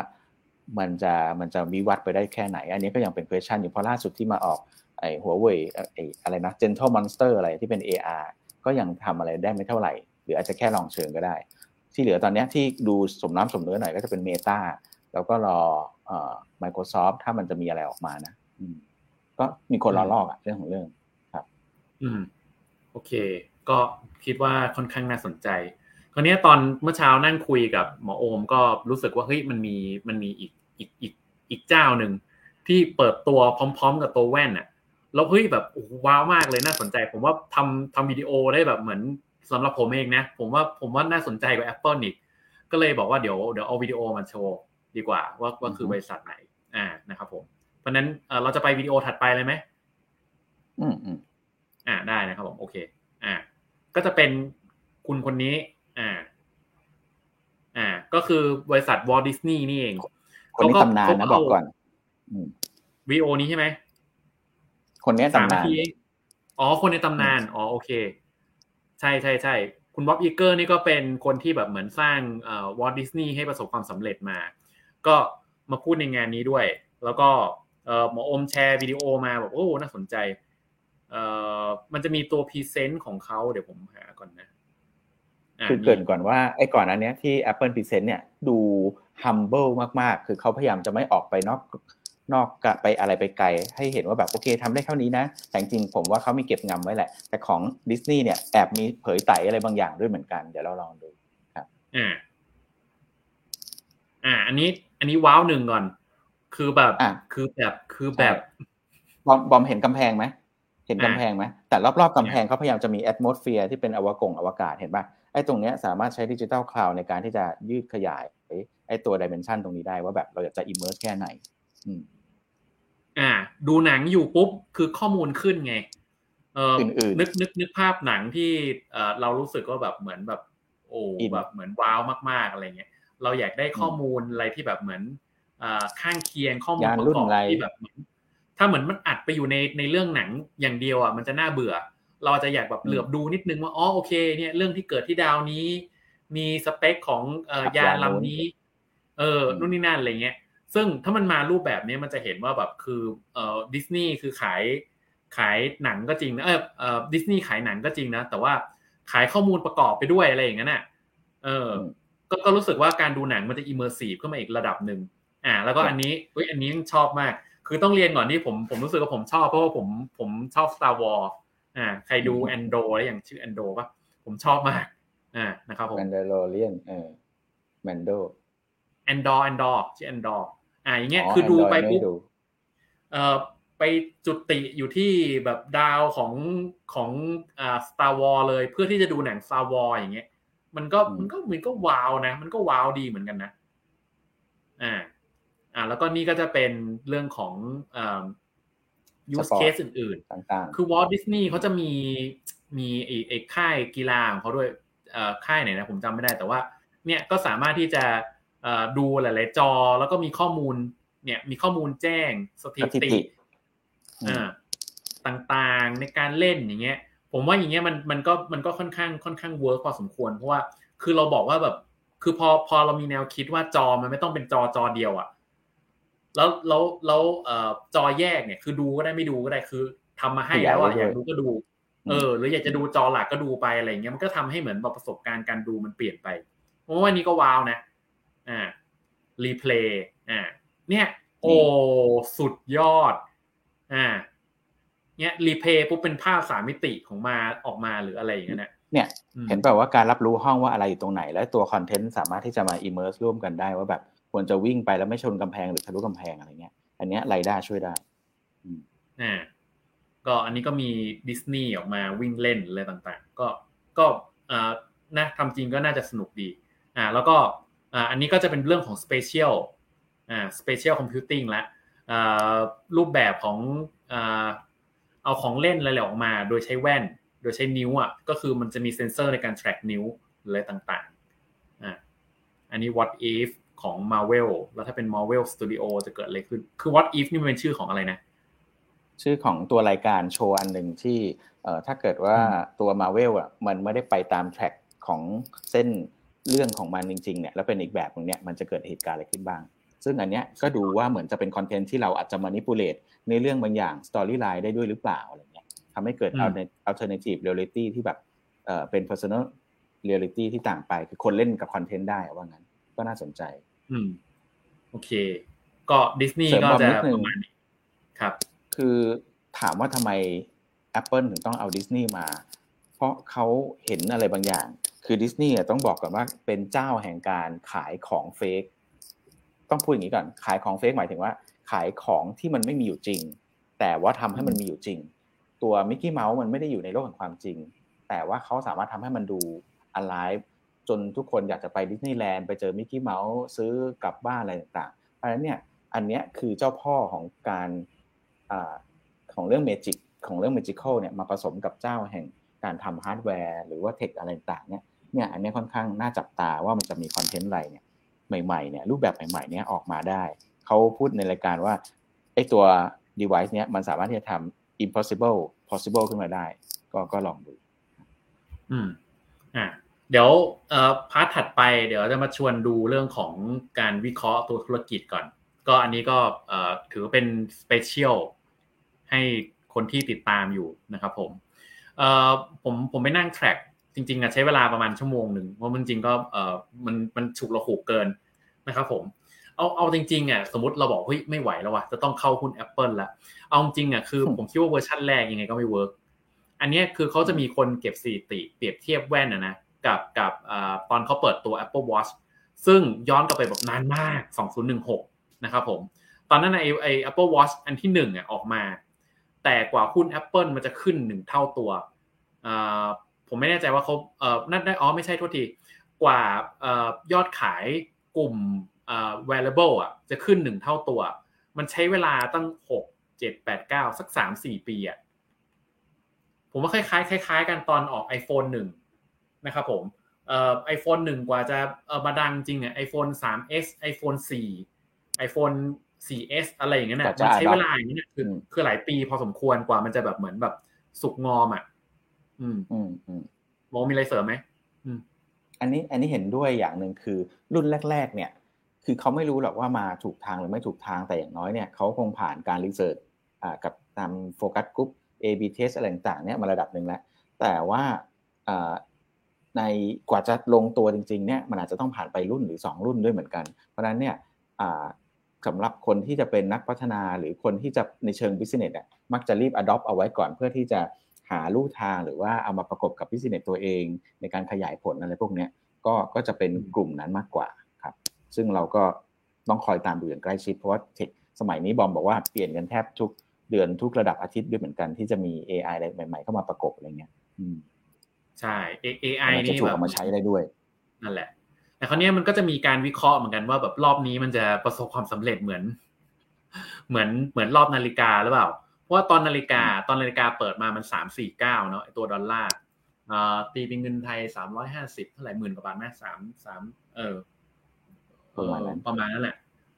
มันจะมันจะวิวัฒไปได้แค่ไหน อันนี้ก็ยังเป็น question อยู่เพราะล่าสุดที่มาออกไอ้หัวเว่ยไอ้อะไรนะ Gentle Monster อะไรที่เป็น AR ก็ยังทำอะไรได้ไม่เท่าไหร่ หรืออาจจะแค่ลองเชิงก็ได้ ที่เหลือตอนนี้ที่ดูสมน้ำสมเนื้อหน่อยก็จะเป็น Meta แล้วก็รอเอ่อ Microsoft ถ้ามันจะมีอะไรออกมานะ ก็มีคนรอลอกอะเรื่องของเรื่องครับ อืม โอเค ก็คิดว่าค่อนข้างน่าสนใจคราวนี้ตอนเมื่อเช้านั่งคุยกับหมอโอมก็รู้สึกว่าเฮ้ยมันมีมันมีอีกอีกอีกอีกเจ้าหนึ่งที่เปิดตัวพร้อม ๆ กับตัวแว่นอะแล้วเฮ้ยแบบว้าวมากเลยน่าสนใจ ผมว่าทำทำวิดีโอได้แบบเหมือนสำหรับผมเองนะ ผมว่าผมว่าน่าสนใจกว่า Apple อีกก็เลยบอกว่าเดี๋ยวเดี๋ยวเอาวิดีโอมาโชว์ดีกว่าว่าว่าคือบริษัทไหนอ่านะครับผม เพราะนั้นเราจะไปวิดีโอถัดไปเลยไหมอืมอืมอ่าได้นะครับผมโอเค อ่า ก็จะเป็นคุณคนนี้ อ่า อ่า ก็คือบริษัทวอลดิสนีย์นี่เองคนนี้ตำนานนะบอกก่อนวิดีโอนี้ใช่ไหมคนนี้ตำนานอ๋อ คนในตำนาน อ๋อ โอเค ใช่ใช่ใช่คุณ Bob Iger นี่ก็เป็นคนที่แบบเหมือนสร้างเอ่อ Walt Disney ให้ประสบความสำเร็จมา ก็มาพูดในงานนี้ด้วย แล้วก็เอ่อ หมออมแชร์วิดีโอมาบอกโอ้น่าสนใจเอ่อมันจะมีตัว present ของเขาเดี๋ยวผมหาก่อนนะคือเกริ่นก่อนว่าไอ้ก่อนอันนี้ที่ Apple present เนี่ยดู humble มากๆ คือเขาพยายามจะไม่ออกไปนอกนอกไปอะไรไปไกล ให้เห็นว่าแบบโอเคทำได้เท่านี้นะ แต่จริงผมว่าเขามีเก็บงำไว้แหละ แต่ของดิสนีย์เนี่ยแอบมีเผยไต๋อะไรบางอย่างด้วยเหมือนกัน เดี๋ยวเราลองดูครับอ่าอ่า อันนี้ อันนี้ว้าวหนึ่งก่อน คือแบบอ่าคือแบบคือแบบบอมบอมเห็นกำแพงไหมเห็นกำแพงไหมแต่รอบๆกำแพงเขาพยายามจะมี atmosphere ที่เป็นอวกงอวกาศเห็นป่ะไอ้ตรงเนี้ยสามารถใช้ digital crown ในการที่จะยืดขยายไอ้ตัวดิเมนชันตรงนี้ได้ว่าแบบเราอยากจะอิมเมอร์สแค่ไหน อืมอ่า ดูหนังอยู่ปุ๊บคือข้อมูลขึ้นไง เออนึกนึกนึกภาพหนังที่เออเรารู้สึกว่าแบบเหมือนแบบ โอ้แบบเหมือนว้าวมากๆอะไรเงี้ยเราอยากได้ข้อมูลอะไรที่แบบเหมือนอ่า ข้างเคียงข้อมูลประกอบที่แบบเหมือนถ้าเหมือนมันอัดไปอยู่ในในเรื่องหนังอย่างเดียวอะมันจะน่าเบื่อ เราจะอยากแบบเหลือบดูนิดนึงว่าอ๋อโอเคเนี่ยเรื่องที่เกิดที่ดาวนี้ มีสเปคของเอ่อยานลำนี้ เออนู่นนี่นั่นอะไรเงี้ย ซึ่งถ้ามันมารูปแบบนี้มันจะเห็นว่าแบบคือเอ่อดิสนีย์คือขายขายหนังก็จริงนะเออเอ่อดิสนีย์ขายหนังก็จริงนะ แต่ว่าขายข้อมูลประกอบไปด้วยอะไรอย่างนั้นน่ะเออก็ก็รู้สึกว่าการดูหนังมันจะ immersive ขึ้นมาอีกระดับหนึ่ง อ่า แล้วก็อันนี้เฮ้ยอันนี้ชอบมาก คือต้องเรียนก่อนที่ผมผมรู้สึกว่าผมชอบเพราะว่าผมผมชอบ Star Wars อ่า ใครดูแอนโดแล้วอย่างชื่อแอนโดป่ะผมชอบมากอ่านะครับผมแอนโดโรเลียนเออแมนโด Andor Andor ชื่อ Andor อ่าอย่างเงี้ยคือดูไปปุ๊บเอ่อไปจุติอยู่ที่แบบดาวของของอ่า Star Wars เลยเพื่อที่จะดูหนัง Star Wars อย่างเงี้ย มันก็มันก็มันก็ว้าวนะ มันก็ว้าวดีเหมือนกันนะ อ่า อ่าแล้วก็นี่ก็จะเป็นเรื่องของอ่า use case อื่นๆ ต่างๆ คือ Walt Disney เขาจะมีมีไอ้ไอ้ค่ายกีฬาของเขาด้วยเอ่อค่ายไหนนะผมจำไม่ได้แต่ว่า เนี่ยก็สามารถที่จะดูหลายๆจอ แล้วก็มีข้อมูล เนี่ยมีข้อมูลแจ้งสถิติต่างๆในการเล่นอย่างเงี้ย ผมว่าอย่างเงี้ยมันมันก็มันก็ค่อนข้างค่อนข้าง work พอสมควรเพราะว่าคือเราบอกว่าแบบ คือพอพอเรามีแนวคิดว่าจอมันไม่ต้องเป็นจอจอเดียวอะ แล้วแล้วแล้วเอ่อจอแยกเนี่ย คือดูก็ได้ไม่ดูก็ได้คือทำมาให้แล้วอะอยากดูก็ดู เออ หรืออยากจะดูจอหลักก็ดูไปอะไรเงี้ยมันก็ทำให้เหมือนแบบประสบการณ์การดูมันเปลี่ยนไปเพราะว่านี้ก็ว้าวนะ อ่ารีเพลย์อ่า เนี่ย โอ้สุดยอด อ่า เนี่ยรีเพย์ปุ๊บเป็นภาพสามมิติของมาออกมาหรืออะไรอย่างเงี้ยเนี่ย เห็นแบบว่าการรับรู้ห้องว่าอะไรอยู่ตรงไหน แล้วตัว content สามารถที่จะมา immerse ร่วมกันได้ว่าแบบ ควรจะวิ่งไปแล้วไม่ชนกำแพงหรือทะลุกำแพงอะไรเงี้ย อันเนี้ย LiDAR ช่วยได้อ่าก็อันนี้ก็มีดิสนีย์ออกมาวิ่งเล่นอะไรต่างๆ ก็ก็อ่านะทำจริงก็น่าจะสนุกดีอ่าแล้วก็อ่าอันนี้ก็จะเป็นเรื่องของ spatial อ่า spatial computing ละอ่ารูปแบบของอ่าเอาของเล่นอะไรออกมา โดยใช้แว่น โดยใช้นิ้วอะก็คือมันจะมีเซ็นเซอร์ในการ track นิ้วอะไรต่างๆอ่าอันนี้ what if ของ Marvel แล้วถ้าเป็น Marvel Studio จะเกิดอะไรขึ้น คือ what if นี่มันเป็นชื่อของอะไรนะ ชื่อของตัวรายการโชว์อันหนึ่งที่เอ่อถ้าเกิดว่าตัว Marvel อะมันไม่ได้ไปตามแทร็กของเส้นเรื่องของมันจริงๆเนี่ยแล้วเป็นอีกแบบนึงเนี่ยมันจะเกิดเหตุการณ์อะไรขึ้นบ้าง ซึ่งอันเนี้ยก็ดูว่าเหมือนจะเป็น content ที่เราอาจจะ manipulate ในเรื่องบางอย่าง storyline ได้ด้วยหรือเปล่าอะไรเงี้ยทำให้เกิด alternative reality ที่แบบเอ่อเป็น personal reality ที่ต่างไป คือคนเล่นกับ content ได้ว่างั้นก็น่าสนใจ อืม โอเค ก็ดิสนีย์ก็จะประมาณนี้ครับ คือถามว่าทำไม Apple ถึงต้องเอาดิสนีย์มา เพราะเขาเห็นอะไรบางอย่าง คือดิสนีย์ต้องบอกก่อนว่าเป็นเจ้าแห่งการขายของเฟกต้องพูดอย่างนี้ก่อน ขายของเฟกหมายถึงว่า ขายของที่มันไม่มีอยู่จริง แต่ว่าทำให้มันมีอยู่จริง ตัวมิกกี้เมาส์มันไม่ได้อยู่ในโลกแห่งความจริง แต่ว่าเขาสามารถทำให้มันดู alive จนทุกคนอยากจะไปดิสนีย์แลนด์ไปเจอมิกกี้เมาส์ซื้อกลับบ้านอะไรต่างๆเพราะฉะนั้นเนี่ยอันเนี้ยคือเจ้าพ่อของการอของเรื่องเมจิกของเรื่อง magical เนี่ยมาผสมกับเจ้าแห่งการทำฮาร์ดแวร์ หรือว่า tech อะไรต่างเนี่ยเนี่ยอันนี้ค่อนข้างน่าจับตาว่ามันจะมี content อะไรเนี่ยใหม่ๆเนี่ยรูปแบบใหม่ๆเนี่ยออกมาได้ เขาพูดในรายการว่าไอ้ตัว device เนี้ยมันสามารถที่จะทำ impossible possible ขึ้นมาได้ ก็ก็ลองดู อืมอ่า เดี๋ยว part ถัดไปเดี๋ยวจะมาชวนดูเรื่องของการวิเคราะห์ตัวธุรกิจก่อน ก็อันนี้ก็ถือเป็น special ให้คนที่ติดตามอยู่นะครับผมผมผมไปนั่ง track จริงๆอะใช้เวลาประมาณชั่วโมงหนึ่งเพราะมันจริงก็เออมันมันฉุกระหุกเกินนะครับผมเอาเอาจริงๆอะสมมติเราบอกเฮ้ยไม่ไหวแล้วว่ะจะต้องเข้าหุ้น Apple แล้วเอาจริงอะคือผมคิดว่าเวอร์ชันแรกยังไงก็ไม่ work อันนี้คือเขาจะมีคนเก็บสถิติเปรียบเทียบแว่นนะนะ กับกับตอนเขาเปิดตัว Apple Watch ซึ่งย้อนกลับไปแบบนานมาก 2016 นะครับผม ตอนนั้นไอไอ Apple Watch อันที่หนึ่งอะออกมา แต่กว่าหุ้น Apple มันจะขึ้นหนึ่งเท่าตัวผมไม่แน่ใจว่าเขาเออนั่นได้อ๋อไม่ใช่โทษที กว่ายอดขายกลุ่ม wearable อะจะขึ้นหนึ่งเท่าตัว มันใช้เวลาตั้งหกเจ็ดแปดเก้าสักสามสี่ปีอะผมว่าคล้ายๆคล้ายๆกันตอนออก iPhone ห นึ่งนะครับผม iPhone หนึ่งกว่าจะมาดังจริงอะ iPhone สาม S iPhone สี่ iPhone สี่ S อะไรอย่างเงี้ยเนี่ยมันใช้เวลาอย่างเงี้ยคือคือหลายปีพอสมควรกว่ามันจะแบบเหมือนแบบสุกงอมอะอืมอืมอืมบอมมีอะไรเสริมไหมอืมอันนี้อันนี้เห็นด้วยอย่างหนึ่งคือรุ่นแรก ๆ เนี่ย คือเขาไม่รู้หรอกว่ามาถูกทางหรือไม่ถูกทางแต่อย่างน้อยเนี่ยเขาคงผ่านการ researchอ่ากับตาม focus group A/B test อะไรต่างๆเนี่ยมาระดับหนึ่งแล้ว แต่ว่า ในกว่าจะลงตัวจริงๆเนี่ยมันอาจจะต้องผ่านไปรุ่นหรือ 2 รุ่นด้วยเหมือนกัน เพราะฉะนั้นเนี่ยสำหรับคนที่จะเป็นนักพัฒนาหรือคนที่จะในเชิง business อะมักจะรีบ adopt เอาไว้ก่อนเพื่อที่จะหาลู่ทางหรือว่าเอามาประกบกับ business ตัวเอง ในการขยายผลอะไรพวกนี้ก็ก็จะเป็นกลุ่มนั้นมากกว่าครับ ซึ่งเราก็ต้องคอยตามดูอย่างใกล้ชิดเพราะว่าเทคสมัยนี้บอมบอกว่าเปลี่ยนกันแทบทุกเดือนทุกระดับอาทิตย์ด้วยเหมือนกันที่จะมี AI อะไรใหม่ ๆ เข้ามาประกบอะไรเงี้ย ใช่ AI นี่แบบมาใช้ได้ด้วยนั่นแหละ แต่คราวนี้มันก็จะมีการวิเคราะห์เหมือนกันว่าแบบรอบนี้มันจะประสบความสำเร็จเหมือน เหมือนเหมือนรอบนาฬิกาหรือเปล่าเพราะว่าตอนนาฬิกาตอนนาฬิกาเปิดมามันสามสี่เก้าเนาะตัวดอลลาร์ตีเป็นเงินไทยสามร้อยห้าสิบเท่าไหร่หมื่นกว่าบาทแม่สามสามเออประมาณนั้นประมาณนั้นแหละ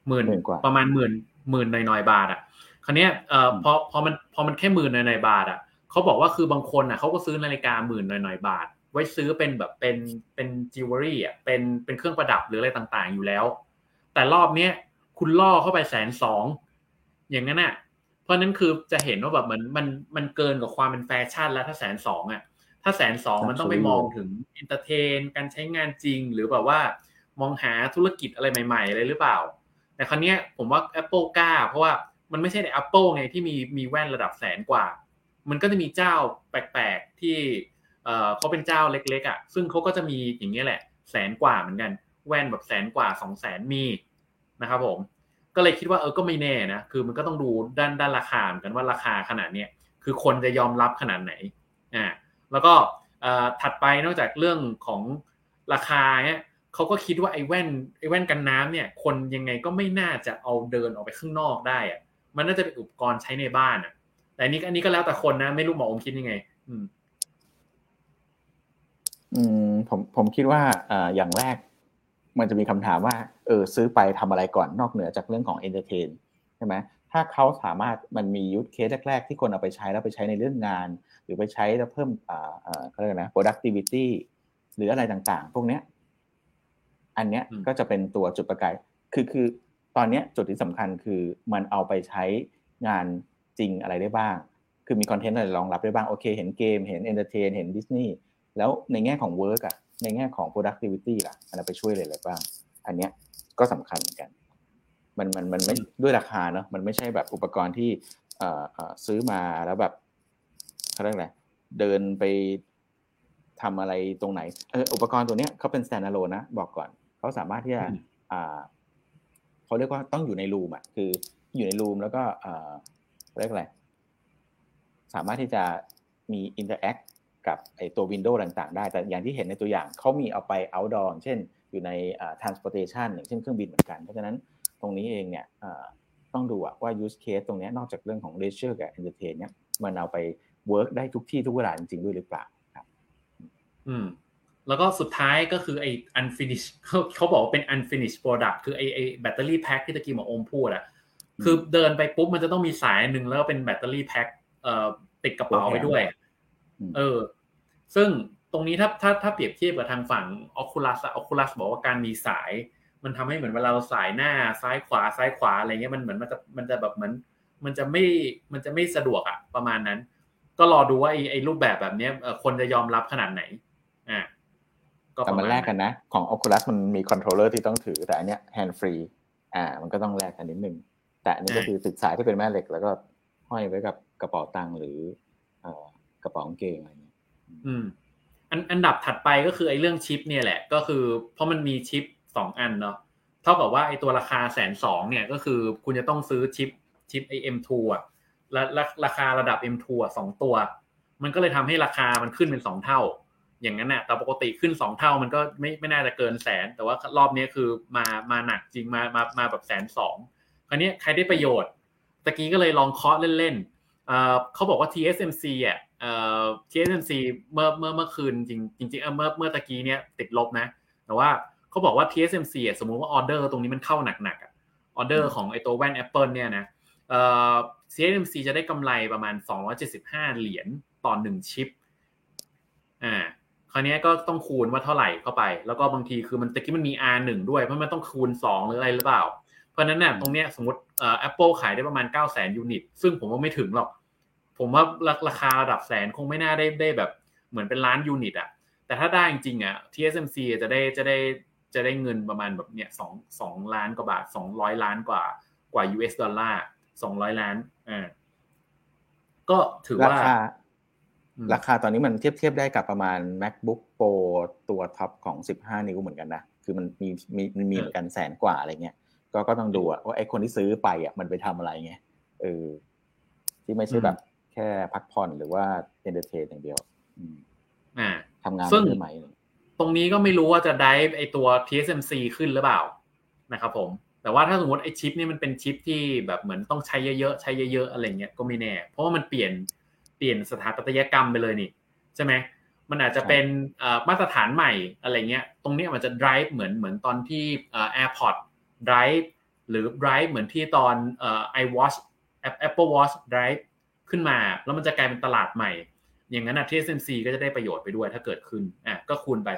หมื่นประมาณหมื่นหมื่นหน่อยๆบาทอะ คราวนี้เอ่อพอพอมันพอมันแค่หมื่นหน่อยๆบาทอะ เขาบอกว่าคือบางคนอะเขาก็ซื้อนาฬิกาหมื่นหน่อยๆบาท ไว้ซื้อเป็นแบบเป็นเป็นจิวเวลรี่อะเป็นเป็นเครื่องประดับหรืออะไรต่างๆ อยู่แล้ว แต่รอบเนี้ยคุณล่อเข้าไปแสนสองอย่างนั้นอะเพราะนั้นคือจะเห็นว่าแบบเหมือนมันมันเกินกับความเป็นแฟชั่นแล้วถ้าแสนสองอะถ้าแสนสองมันต้องไปมองถึง entertain การใช้งานจริง หรือแบบว่ามองหาธุรกิจอะไรใหม่ๆอะไรหรือเปล่า แต่ครั้งนี้ผมว่า Apple กล้า เพราะว่ามันไม่ใช่ใน Apple ไงที่มีมีแว่นระดับแสนกว่า มันก็จะมีเจ้าแปลกๆที่เขาเป็นเจ้าเล็กๆอะซึ่งเขาก็จะมีอย่างนี้แหละ แสนกว่าเหมือนกัน แว่นแบบแสนกว่าสองแสนมีนะครับผมก็เลยคิดว่าเออก็ไม่แน่นะคือมันก็ต้องดูด้านด้านราคาเหมือนกันว่าราคาขนาดเนี้ยคือคนจะยอมรับขนาดไหนอ่าแล้วก็ถัดไปนอกจากเรื่องของราคาเนี่ยเขาก็คิดว่าไอ้แว่นไอ้แว่นกันน้ำเนี่ย คนยังไงก็ไม่น่าจะเอาเดินออกไปข้างนอกได้อะมันน่าจะเป็นอุปกรณ์ใช้ในบ้านอะ แต่นี้อันนี้ก็แล้วแต่คนนะ ไม่รู้หมออมคิดยังไง อืม อืม ผมผมคิดว่าอ่าอย่างแรก มันจะมีคำถามว่า เออ ซื้อไปทำอะไรก่อนนอกเหนือจากเรื่องของ entertainใช่ไหมถ้าเขาสามารถมันมี use case แรก ๆ ที่คนเอาไปใช้แล้วไปใช้ในเรื่องงาน หรือไปใช้แล้วเพิ่มอ่าอ่าเขาเรียกนะ productivity หรืออะไรต่างๆ พวกเนี้ย อันเนี้ยก็จะเป็นตัวจุดประกาย คือคือ ตอนนี้จุดที่สำคัญคือมันเอาไปใช้งาน จริงอะไรได้บ้าง คือมีคอนเทนต์อะไรรองรับได้บ้าง โอเค เห็นเกม เห็น entertain เห็นดิสนีย์ แล้วในแง่ของ work อะในแง่ของ productivity ล่ะอันนั้นไปช่วยเลยอะไรบ้าง อันเนี้ยก็สำคัญเหมือนกัน มันมันมันไม่ด้วยราคาเนาะ มันไม่ใช่แบบอุปกรณ์ที่เอ่อซื้อมาแล้วแบบเขาเรียกอะไร เดินไปทำอะไรตรงไหนเอออุปกรณ์ตัวเนี้ยเขาเป็น standalone นะ บอกก่อน เขาสามารถที่จะอ่าเขาเรียกว่าต้องอยู่ใน room อะ คืออยู่ใน room แล้วก็ เรียกอะไรสามารถที่จะมี interact กับไอตัว window ต่างๆ ได้ แต่อย่างที่เห็นในตัวอย่างเขามีเอาไป outdoor เช่นอยู่ใน transportation อย่างเช่นเครื่องบินเหมือนกัน เพราะฉะนั้นตรงนี้เองเนี่ยต้องดูว่า use case ตรงนี้นอกจากเรื่องของ leisure กับ entertain เนี่ยมันเอาไป work ได้ทุกที่ทุกเวลาจริงๆด้วยหรือเปล่าครับ อืม แล้วก็สุดท้ายก็คือไอ้ unfinished เขาบอกว่าเป็น unfinished product คือไอ้ไอ้แบตเตอรี่แพ็คที่ตะกี้หมออมพูดอะ คือเดินไปปุ๊บมันจะต้องมีสายหนึ่งแล้วก็เป็นแบตเตอรี่แพ็คเอ่อติดกระเป๋าไปด้วย เออ ซึ่งตรงนี้ถ้าถ้าถ้าเปรียบเทียบกับทางฝั่ง Oculus Oculus บอกว่าการมีสาย มันทำให้เหมือนเวลาเราส่ายหน้าซ้ายขวาซ้ายขวาอะไรเงี้ยมันเหมือนมันจะมันจะแบบเหมือน มันจะไม่มันจะไม่สะดวกอะประมาณนั้น ก็รอดูว่าไอ้ไอ้รูปแบบแบบนี้คนจะยอมรับขนาดไหนอ่าแต่มันแลกกันนะ ของ Oculus มันมี controller ที่ต้องถือแต่อันเนี้ย hand free อ่า มันก็ต้องแลกกันนิดนึง แต่อันนี้ก็คือติดสายที่เป็นแม่เหล็ก แล้วก็ห้อยไว้กับกระเป๋าตังค์หรือเอ่อกระเป๋ากางเกงอะไรเงี้ยอืมอันอันดับถัดไปก็คือไอ้เรื่องชิปเนี่ยแหละ ก็คือ เพราะมันมีชิปสองอันเนาะเท่ากับว่าไอ้ตัวราคาแสนสองเนี่ยก็คือคุณจะต้องซื้อชิปชิปไอ M2 อะและราคาระดับ M2 อะสองตัว มันก็เลยทำให้ราคามันขึ้นเป็นสองเท่า อย่างนั้นน่ะแต่ปกติขึ้นสองเท่ามันก็ไม่ไม่น่าจะเกินแสน แต่ว่ารอบนี้คือมามาหนักจริงมามามาแบบแสนสอง คราวนี้ใครได้ประโยชน์ตะกี้ก็เลยลองเคาะเล่นๆเขาบอกว่า TSMC อะ TSMC เมื่อเมื่อเมื่อคืนจริงจริงเมื่อเมื่อตะกี้เนี้ยติดลบนะ แต่ว่าเขาบอกว่า TSMC อะสมมุติว่าออเดอร์ตรงนี้มันเข้าหนักๆอะออเดอร์ของไอตัวแว่น Apple เนี่ยนะ TSMC จะได้กำไรประมาณ 275 เหรียญต่อหนึ่งชิป อ่า คราวนี้ก็ต้องคูณว่าเท่าไหร่เข้าไป แล้วก็บางทีคือมันตะกี้มันมี R1 ด้วย เพราะมันต้องคูณ 2 หรืออะไรหรือเปล่า เพราะนั้นเนี่ยตรงเนี้ยสมมติเอ่อ Apple ขายได้ประมาณ9 0 0 0 0 unit ซึ่งผมว่าไม่ถึงหรอก ผมว่าราคาระดับแสนคงไม่น่าได้ได้แบบเหมือนเป็นล้าน unit อะแต่ถ้าได้จริงๆอะ TSMC จะได้จะได้จะได้เงินประมาณแบบเนี่ยสองสองล้านกว่าบาทสองร้อยล้านกว่ากว่า US ดอลลาร์สองร้อยล้านอ่าก็ถือว่า ราคาตอนนี้มันเทียบเทียบได้กับประมาณ macbook pro ตัวท็อปของ15นิ้วเหมือนกันนะ คือมันมีมีมันมีเหมือนกันแสนกว่าอะไรเงี้ย ก็ก็ต้องดูว่าไอ้คนที่ซื้อไปอะมันไปทำอะไรไงเออที่ไม่ใช่แบบ แค่พักผ่อนหรือว่า entertain อย่างเดียวอ่าทำงานได้ไหมตรงนี้ก็ไม่รู้ว่าจะได้ไอตัว TSMC ขึ้นหรือเปล่านะครับผม แต่ว่าถ้าสมมติไอชิปนี่มันเป็นชิปที่แบบเหมือนต้องใช้เยอะๆใช้เยอะๆอะไรเงี้ยก็ไม่แน่ เพราะว่ามันเปลี่ยนเปลี่ยนสถาปัตยกรรมไปเลยนี่ใช่ไหมมันอาจจะเป็นมาตรฐานใหม่อะไรเงี้ย ตรงนี้มันจะ drive เหมือนเหมือนตอนที่ AirPod drive หรือ drive เหมือนที่ตอน iWatch Apple Watch drive ขึ้นมา แล้วมันจะกลายเป็นตลาดใหม่ อย่างนั้นอะ TSMC ก็จะได้ประโยชน์ไปด้วยถ้าเกิดขึ้นอะก็คูณไป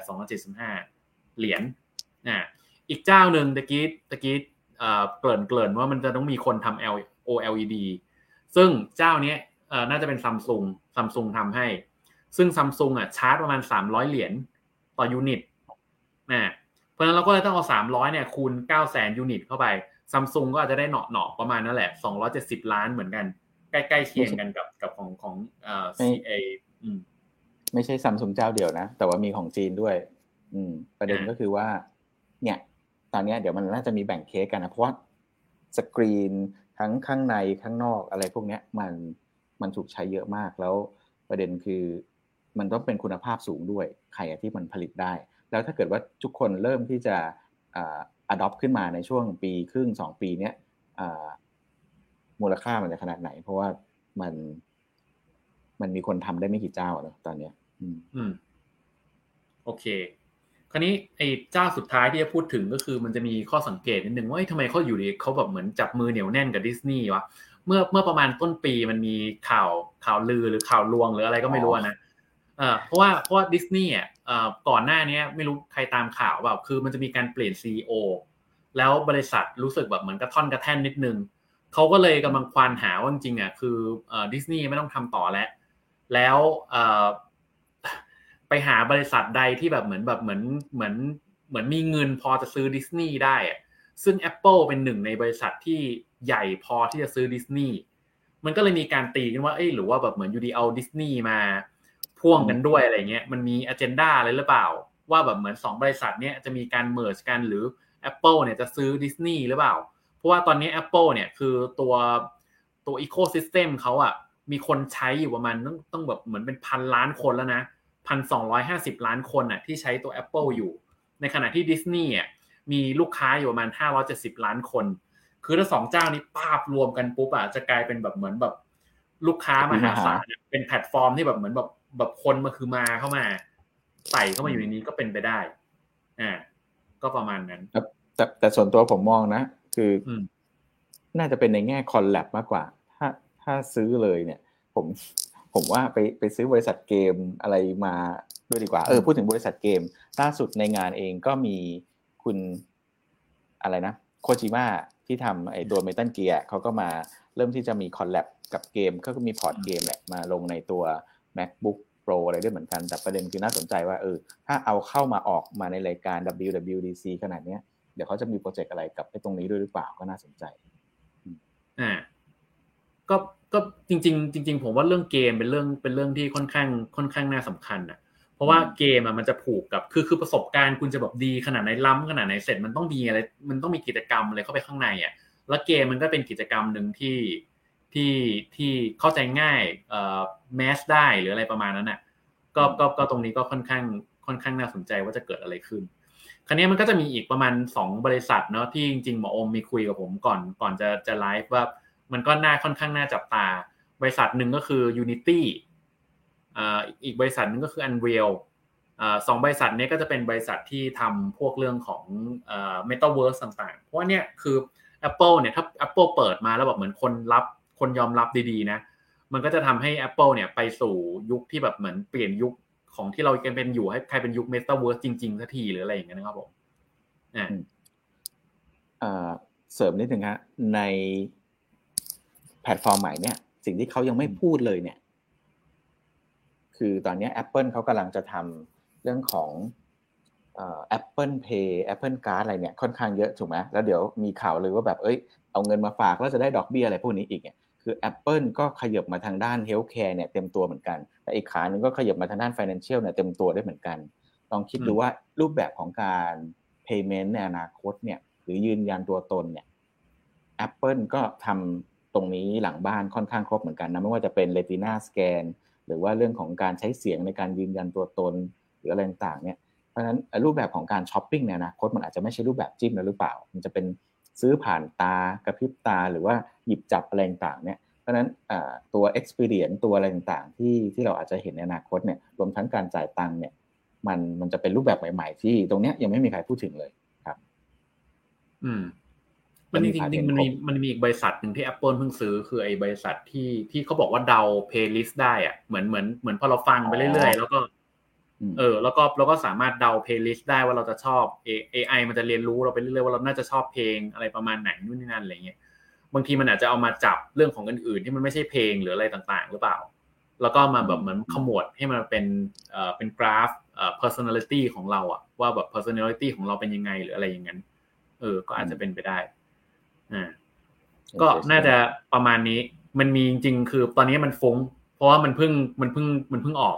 275 เหรียญอะอีกเจ้าหนึ่งตะกี้ตะกี้เอ่อเกริ่นเกริ่นว่ามันจะต้องมีคนทำ L OLED ซึ่งเจ้านี้เอ่อน่าจะเป็นซัมซุงซัมซุงทำให้ ซึ่งซัมซุงอะชาร์จประมาณสามร้อยเหรียญต่อ unit นะ เพราะฉะนั้นเราก็เลยต้องเอาสามร้อยเนี่ยคูณเก้าแสน unit เข้าไปซัมซุงก็อาจจะได้เหนาะเหนาะประมาณนั่นแหละสองร้อยเจ็ดสิบล้านเหมือนกัน ใกล้ๆเคียงกันกับกับของของเอ่อซีเอไม่ใช่ซัมซุงเจ้าเดียวนะ แต่ว่ามีของจีนด้วย อืม ประเด็นก็คือว่า เนี่ย ตอนนี้เดี๋ยวมันน่าจะมีแบ่งเค้กกันนะ เพราะว่าสกรีนทั้งข้างในข้างนอกอะไรพวกนี้มันมันถูกใช้เยอะมากแล้ว ประเด็นคือ มันต้องเป็นคุณภาพสูงด้วยใครที่มันผลิตได้ แล้วถ้าเกิดว่าทุกคนเริ่มที่จะอ่า adopt ขึ้นมาในช่วงปีครึ่งสองปีเนี้ยมูลค่ามันจะขนาดไหน เพราะว่ามันมันมีคนทำได้ไม่กี่เจ้าเนะตอนเนี้ยอืมอืม โอเค คราวนี้ไอ้เจ้าสุดท้ายที่จะพูดถึงก็คือมันจะมีข้อสังเกตนิดนึงว่าทำไมเขาอยู่ดีเขาแบบเหมือนจับมือเหนียวแน่นกับดิสนีย์วะเมื่อเมื่อประมาณต้นปีมันมีข่าวข่าวลือหรือข่าวลวงหรืออะไรก็ไม่รู้นะ เออเพราะว่าเพราะว่าดิสนีย์อะก่อนหน้านี้ไม่รู้ใครตามข่าวแบบคือมันจะมีการเปลี่ยนซีอแล้วบริษัทรู้สึกแบบเหมือนกระท่อนกระแท่นนิดนึงเขาก็เลยกำลังควานหาว่าจริงๆอะคือดิสนีย์ไม่ต้องทำต่อแล้ว แล้วไปหาบริษัทใดที่แบบเหมือนแบบเหมือนเหมือนเหมือนมีเงินพอจะซื้อดิสนีย์ได้ซึ่ง Apple เป็นหนึ่งในบริษัทที่ใหญ่พอที่จะซื้อดิสนีย์มันก็เลยมีการตีกันว่าเอ้ยหรือว่าแบบเหมือนอยู่ดีๆเอาดิสนีย์มา พ่วงกันด้วยอะไรเงี้ยมันมี agenda อะไรหรือเปล่า ว่าแบบเหมือน 2 บริษัทเนี้ยจะมีการ merge กันหรือ Apple เนี่ยจะซื้อดิสนีย์หรือเปล่า เพราะว่าตอนนี้ Apple เนี่ยคือตัวตัว ecosystem เขาอะมีคนใช้อยู่ประมาณต้องต้องแบบเหมือนเป็นพันล้านคนแล้วนะพันสองร้อยห้าสิบล้านคนอะที่ใช้ตัว Apple อยู่ ในขณะที่ดิสนีย์อะมีลูกค้าอยู่ประมาณห้าร้อยเจ็ดสิบล้านคน คือถ้าสองเจ้านี้ควบรวมกันปุ๊บอะจะกลายเป็นแบบเหมือนแบบลูกค้ามหาศาลเป็นแพลตฟอร์มที่แบบเหมือนแบบ แบบคนมาคือมาเข้ามาใส่เข้ามาอยู่ในนี้ก็เป็นไปได้อ่าก็ประมาณนั้นแต่แต่ส่วนตัวผมมองนะ คือน่าจะเป็นในแง่ collab มากกว่า ถ้าถ้าซื้อเลยเนี่ย ผมผมว่าไปไปซื้อบริษัทเกมอะไรมาด้วยดีกว่าเออพูดถึงบริษัทเกม ล่าสุดในงานเองก็มีคุณอะไรนะโคจิมะที่ทำไอ้ตัว Metal Gear เขาก็มาเริ่มที่จะมี collab กับเกมเขาก็มี port เกมแหละมาลงในตัว macbook pro อะไรด้วยเหมือนกัน แต่ประเด็นคือน่าสนใจว่าเออถ้าเอาเข้ามาออกมาในรายการ WWDC ขนาดนี้เดี๋ยวเขาจะมีโปรเจกต์อะไรกับไอ้ตรงนี้ด้วยหรือเปล่าก็น่าสนใจอ่าก็ก็จริง ๆ จริง ๆ ผมว่าเรื่องเกมเป็นเรื่องเป็นเรื่องที่ค่อนข้างค่อนข้างน่าสำคัญอะเพราะว่าเกมอะมันจะผูกกับคือคือประสบการณ์คุณจะแบบดีขนาดไหนล้ำขนาดไหนเสร็จมันต้องมีอะไรมันต้องมีกิจกรรมอะไรเข้าไปข้างในอะแล้วเกมมันก็เป็นกิจกรรมหนึ่งที่ ที่ที่เข้าใจง่ายเอ่อแมสได้หรืออะไรประมาณนั้นอะก็ก็ก็ตรงนี้ก็ค่อนข้างค่อนข้างน่าสนใจว่าจะเกิดอะไรขึ้น คราวนี้มันก็จะมีอีกประมาณ 2 บริษัทเนาะที่จริงๆหมอโอมมีคุยกับผมก่อนก่อนจะจะไลฟ์ว่ามันก็น่าค่อนข้างน่าจับตา บริษัทหนึ่งก็คือ Unity อีกบริษัทหนึ่งก็คือ Unreal สองบริษัทนี้ก็จะเป็นบริษัทที่ทำพวกเรื่องของ Metaverse ต่างๆ เพราะว่าเนี่ยคือ Apple เนี่ยถ้า Apple เปิดมาแล้วแบบเหมือนคนรับ คนยอมรับดีๆนะ มันก็จะทำให้ Apple เนี่ยไปสู่ยุคที่แบบเหมือนเปลี่ยนยุคของที่เราเป็นอยู่ให้ใครเป็นยุค Metaverse จริงๆสักทีหรืออะไรอย่างเงี้ยนะครับผมเสริมนิดนึงฮะในแพลตฟอร์มใหม่เนี่ย สิ่งที่เขายังไม่พูดเลยเนี่ย คือตอนนี้ Apple เขากำลังจะทำเรื่องของ Apple Pay Apple Card อะไรเนี่ยค่อนข้างเยอะถูกไหมแล้วเดี๋ยวมีข่าวเลยว่าแบบเอ้ยเอาเงินมาฝากแล้วจะได้ดอกเบี้ยอะไรพวกนี้อีกเนี่ย คือ Apple ก็ขยับมาทางด้าน healthcare เนี่ยเต็มตัวเหมือนกัน แต่อีกขาหนึ่งก็ขยับมาทางด้าน financial เนี่ยเต็มตัวได้เหมือนกัน ลองคิดดูว่ารูปแบบของการ payment ในอนาคตเนี่ยหรือยืนยันตัวตนเนี่ย Apple ก็ทำตรงนี้หลังบ้านค่อนข้างครบเหมือนกันนะไม่ว่าจะเป็นเรตินาสแกนหรือว่าเรื่องของการใช้เสียงในการยืนยันตัวตน หรืออะไรต่างๆเนี่ยเพราะฉะนั้นรูปแบบของการช้อปปิ้งเนี่ยนะโค้ดมันอาจจะไม่ใช่รูปแบบจิ้มแล้วหรือเปล่า มันจะเป็น ซื้อผ่านตากระพริบตาหรือว่าหยิบจับอะไรต่างๆเนี่ยเพราะฉะนั้นตัว experience ตัวอะไรต่างๆ ที่ที่เราอาจจะเห็นในอนาคตเนี่ยรวมทั้งการจ่ายตังค์เนี่ยมันมันจะเป็นรูปแบบใหม่ ๆ ที่ตรงเนี้ยยังไม่มีใครพูดถึงเลยครับ อืม มันจริงจริงมันมีมันมีอีกบริษัทหนึ่งที่ Apple เพิ่งซื้อคือไอ้บริษัทที่ที่เขาบอกว่าเดา playlist ได้อะเหมือนเหมือนเหมือนพอเราฟังไปเรื่อยๆ แล้วก็ เออแล้วก็เราก็สามารถเดา playlist ได้ว่าเราจะชอบ AI มันจะเรียนรู้เราไปเรื่อยๆว่าเราน่าจะชอบเพลงอะไรประมาณไหนนู่นนี่นั่นอะไรเงี้ยบางทีมันอาจจะเอามาจับเรื่องของอื่นๆ ที่มันไม่ใช่เพลงหรืออะไรต่างๆ หรือเปล่า แล้วก็มาแบบเหมือนขมวดให้มันเป็นเอ่อเป็นกราฟเอ่อ personality ของเราอะว่าแบบ personality ของเราเป็นยังไงหรืออะไรอย่างนั้นเออ ก็อาจจะเป็นไปได้อ่าก็น่าจะประมาณนี้ มันมีจริงๆคือตอนนี้มันฟุ้ง เพราะว่ามันเพิ่งมันเพิ่งมันเพิ่งออก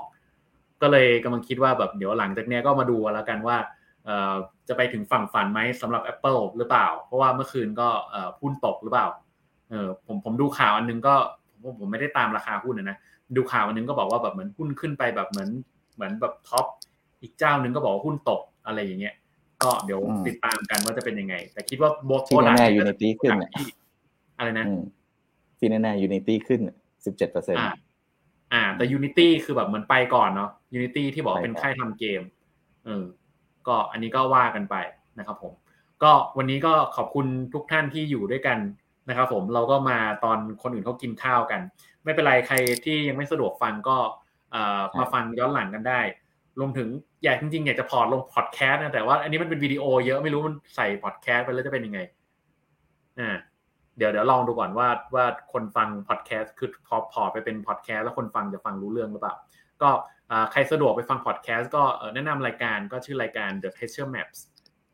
ก็เลยกำลังคิดว่าแบบเดี๋ยวหลังจากนี้ก็มาดูแล้วกันว่าเอ่อจะไปถึงฝั่งฝันไหมสำหรับ Apple หรือเปล่า เพราะว่าเมื่อคืนก็เอ่อหุ้นตกหรือเปล่าเออผมผมดูข่าวอันนึงก็ผมผมไม่ได้ตามราคาหุ้นนะนะดูข่าวอันนึงก็บอกว่าแบบเหมือนหุ้นขึ้นไปแบบเหมือนเหมือนแบบ top อีกเจ้านึงก็บอกว่าหุ้นตกอะไรอย่างเงี้ยก็เดี๋ยวติดตามกันว่าจะเป็นยังไง แต่คิดว่าโบที่แน่ๆยูนิตี้ขึ้นอะไรนะที่แน่ๆ Unity ขึ้นสิบเจ็ดเปอร์เซ็นต์ อ่า แต่ Unity คือแบบเหมือนไปก่อนเนาะ Unity ที่บอกเป็นค่ายทำเกมเออก็อันนี้ก็ว่ากันไปนะครับผม ก็วันนี้ก็ขอบคุณทุกท่านที่อยู่ด้วยกันนะครับผมเราก็มาตอนคนอื่นเขากินข้าวกัน ไม่เป็นไรใครที่ยังไม่สะดวกฟังก็มาฟังย้อนหลังกันได้ รวมถึงอยากจริงๆอยากจะ port ลงพอดแคสต์นะแต่ว่าอันนี้มันเป็นวิดีโอเยอะไม่รู้มันใส่พอดแคสต์ไปแล้วจะเป็นยังไงอ่า เดี๋ยวเดี๋ยวลองดูก่อนว่าว่าคนฟังพอดแคสต์คือพอพอไปเป็นพอดแคสต์แล้วคนฟังจะฟังรู้เรื่องหรือเปล่าก็ใครสะดวกไปฟังพอดแคสต์ก็แนะนำรายการก็ชื่อรายการ The Treasure Maps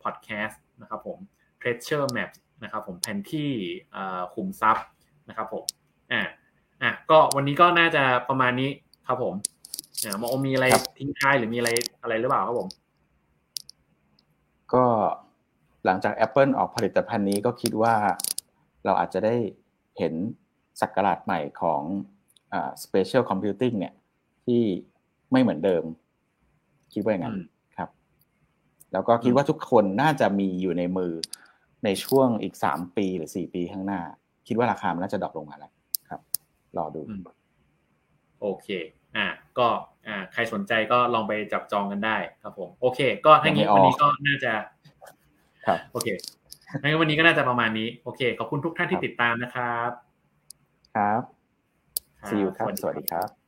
Podcast นะครับผม Treasure Maps นะครับผมแผนที่ขุมทรัพย์นะครับผมอ่าอะก็วันนี้ก็น่าจะประมาณนี้ครับผมอ่ามอมีอะไรทิ้งท้ายหรือมีอะไรอะไรหรือเปล่าครับผม ก็หลังจาก Apple ออกผลิตภัณฑ์นี้ก็คิดว่า เราอาจจะได้เห็นสักราชใหม่ของอ่า Special Computing เนี่ย ที่ไม่เหมือนเดิม คิดว่าอย่างนั้นครับ แล้วก็คิดว่าทุกคนน่าจะมีอยู่ในมือในช่วงอีกสามปีหรือสี่ปีข้างหน้า คิดว่าราคามันน่าจะดรอปลงมาแล้วครับ รอดู โอเค อ่าก็อ่าใครสนใจก็ลองไปจับจองกันได้ครับผม โอเค ก็ถ้างี้วันนี้ก็น่าจะ ครับ โอเค งั้นวันนี้ก็น่าจะประมาณนี้ โอเค ขอบคุณทุกท่านที่ติดตามนะครับ ครับ see you ครับ สวัสดีครับ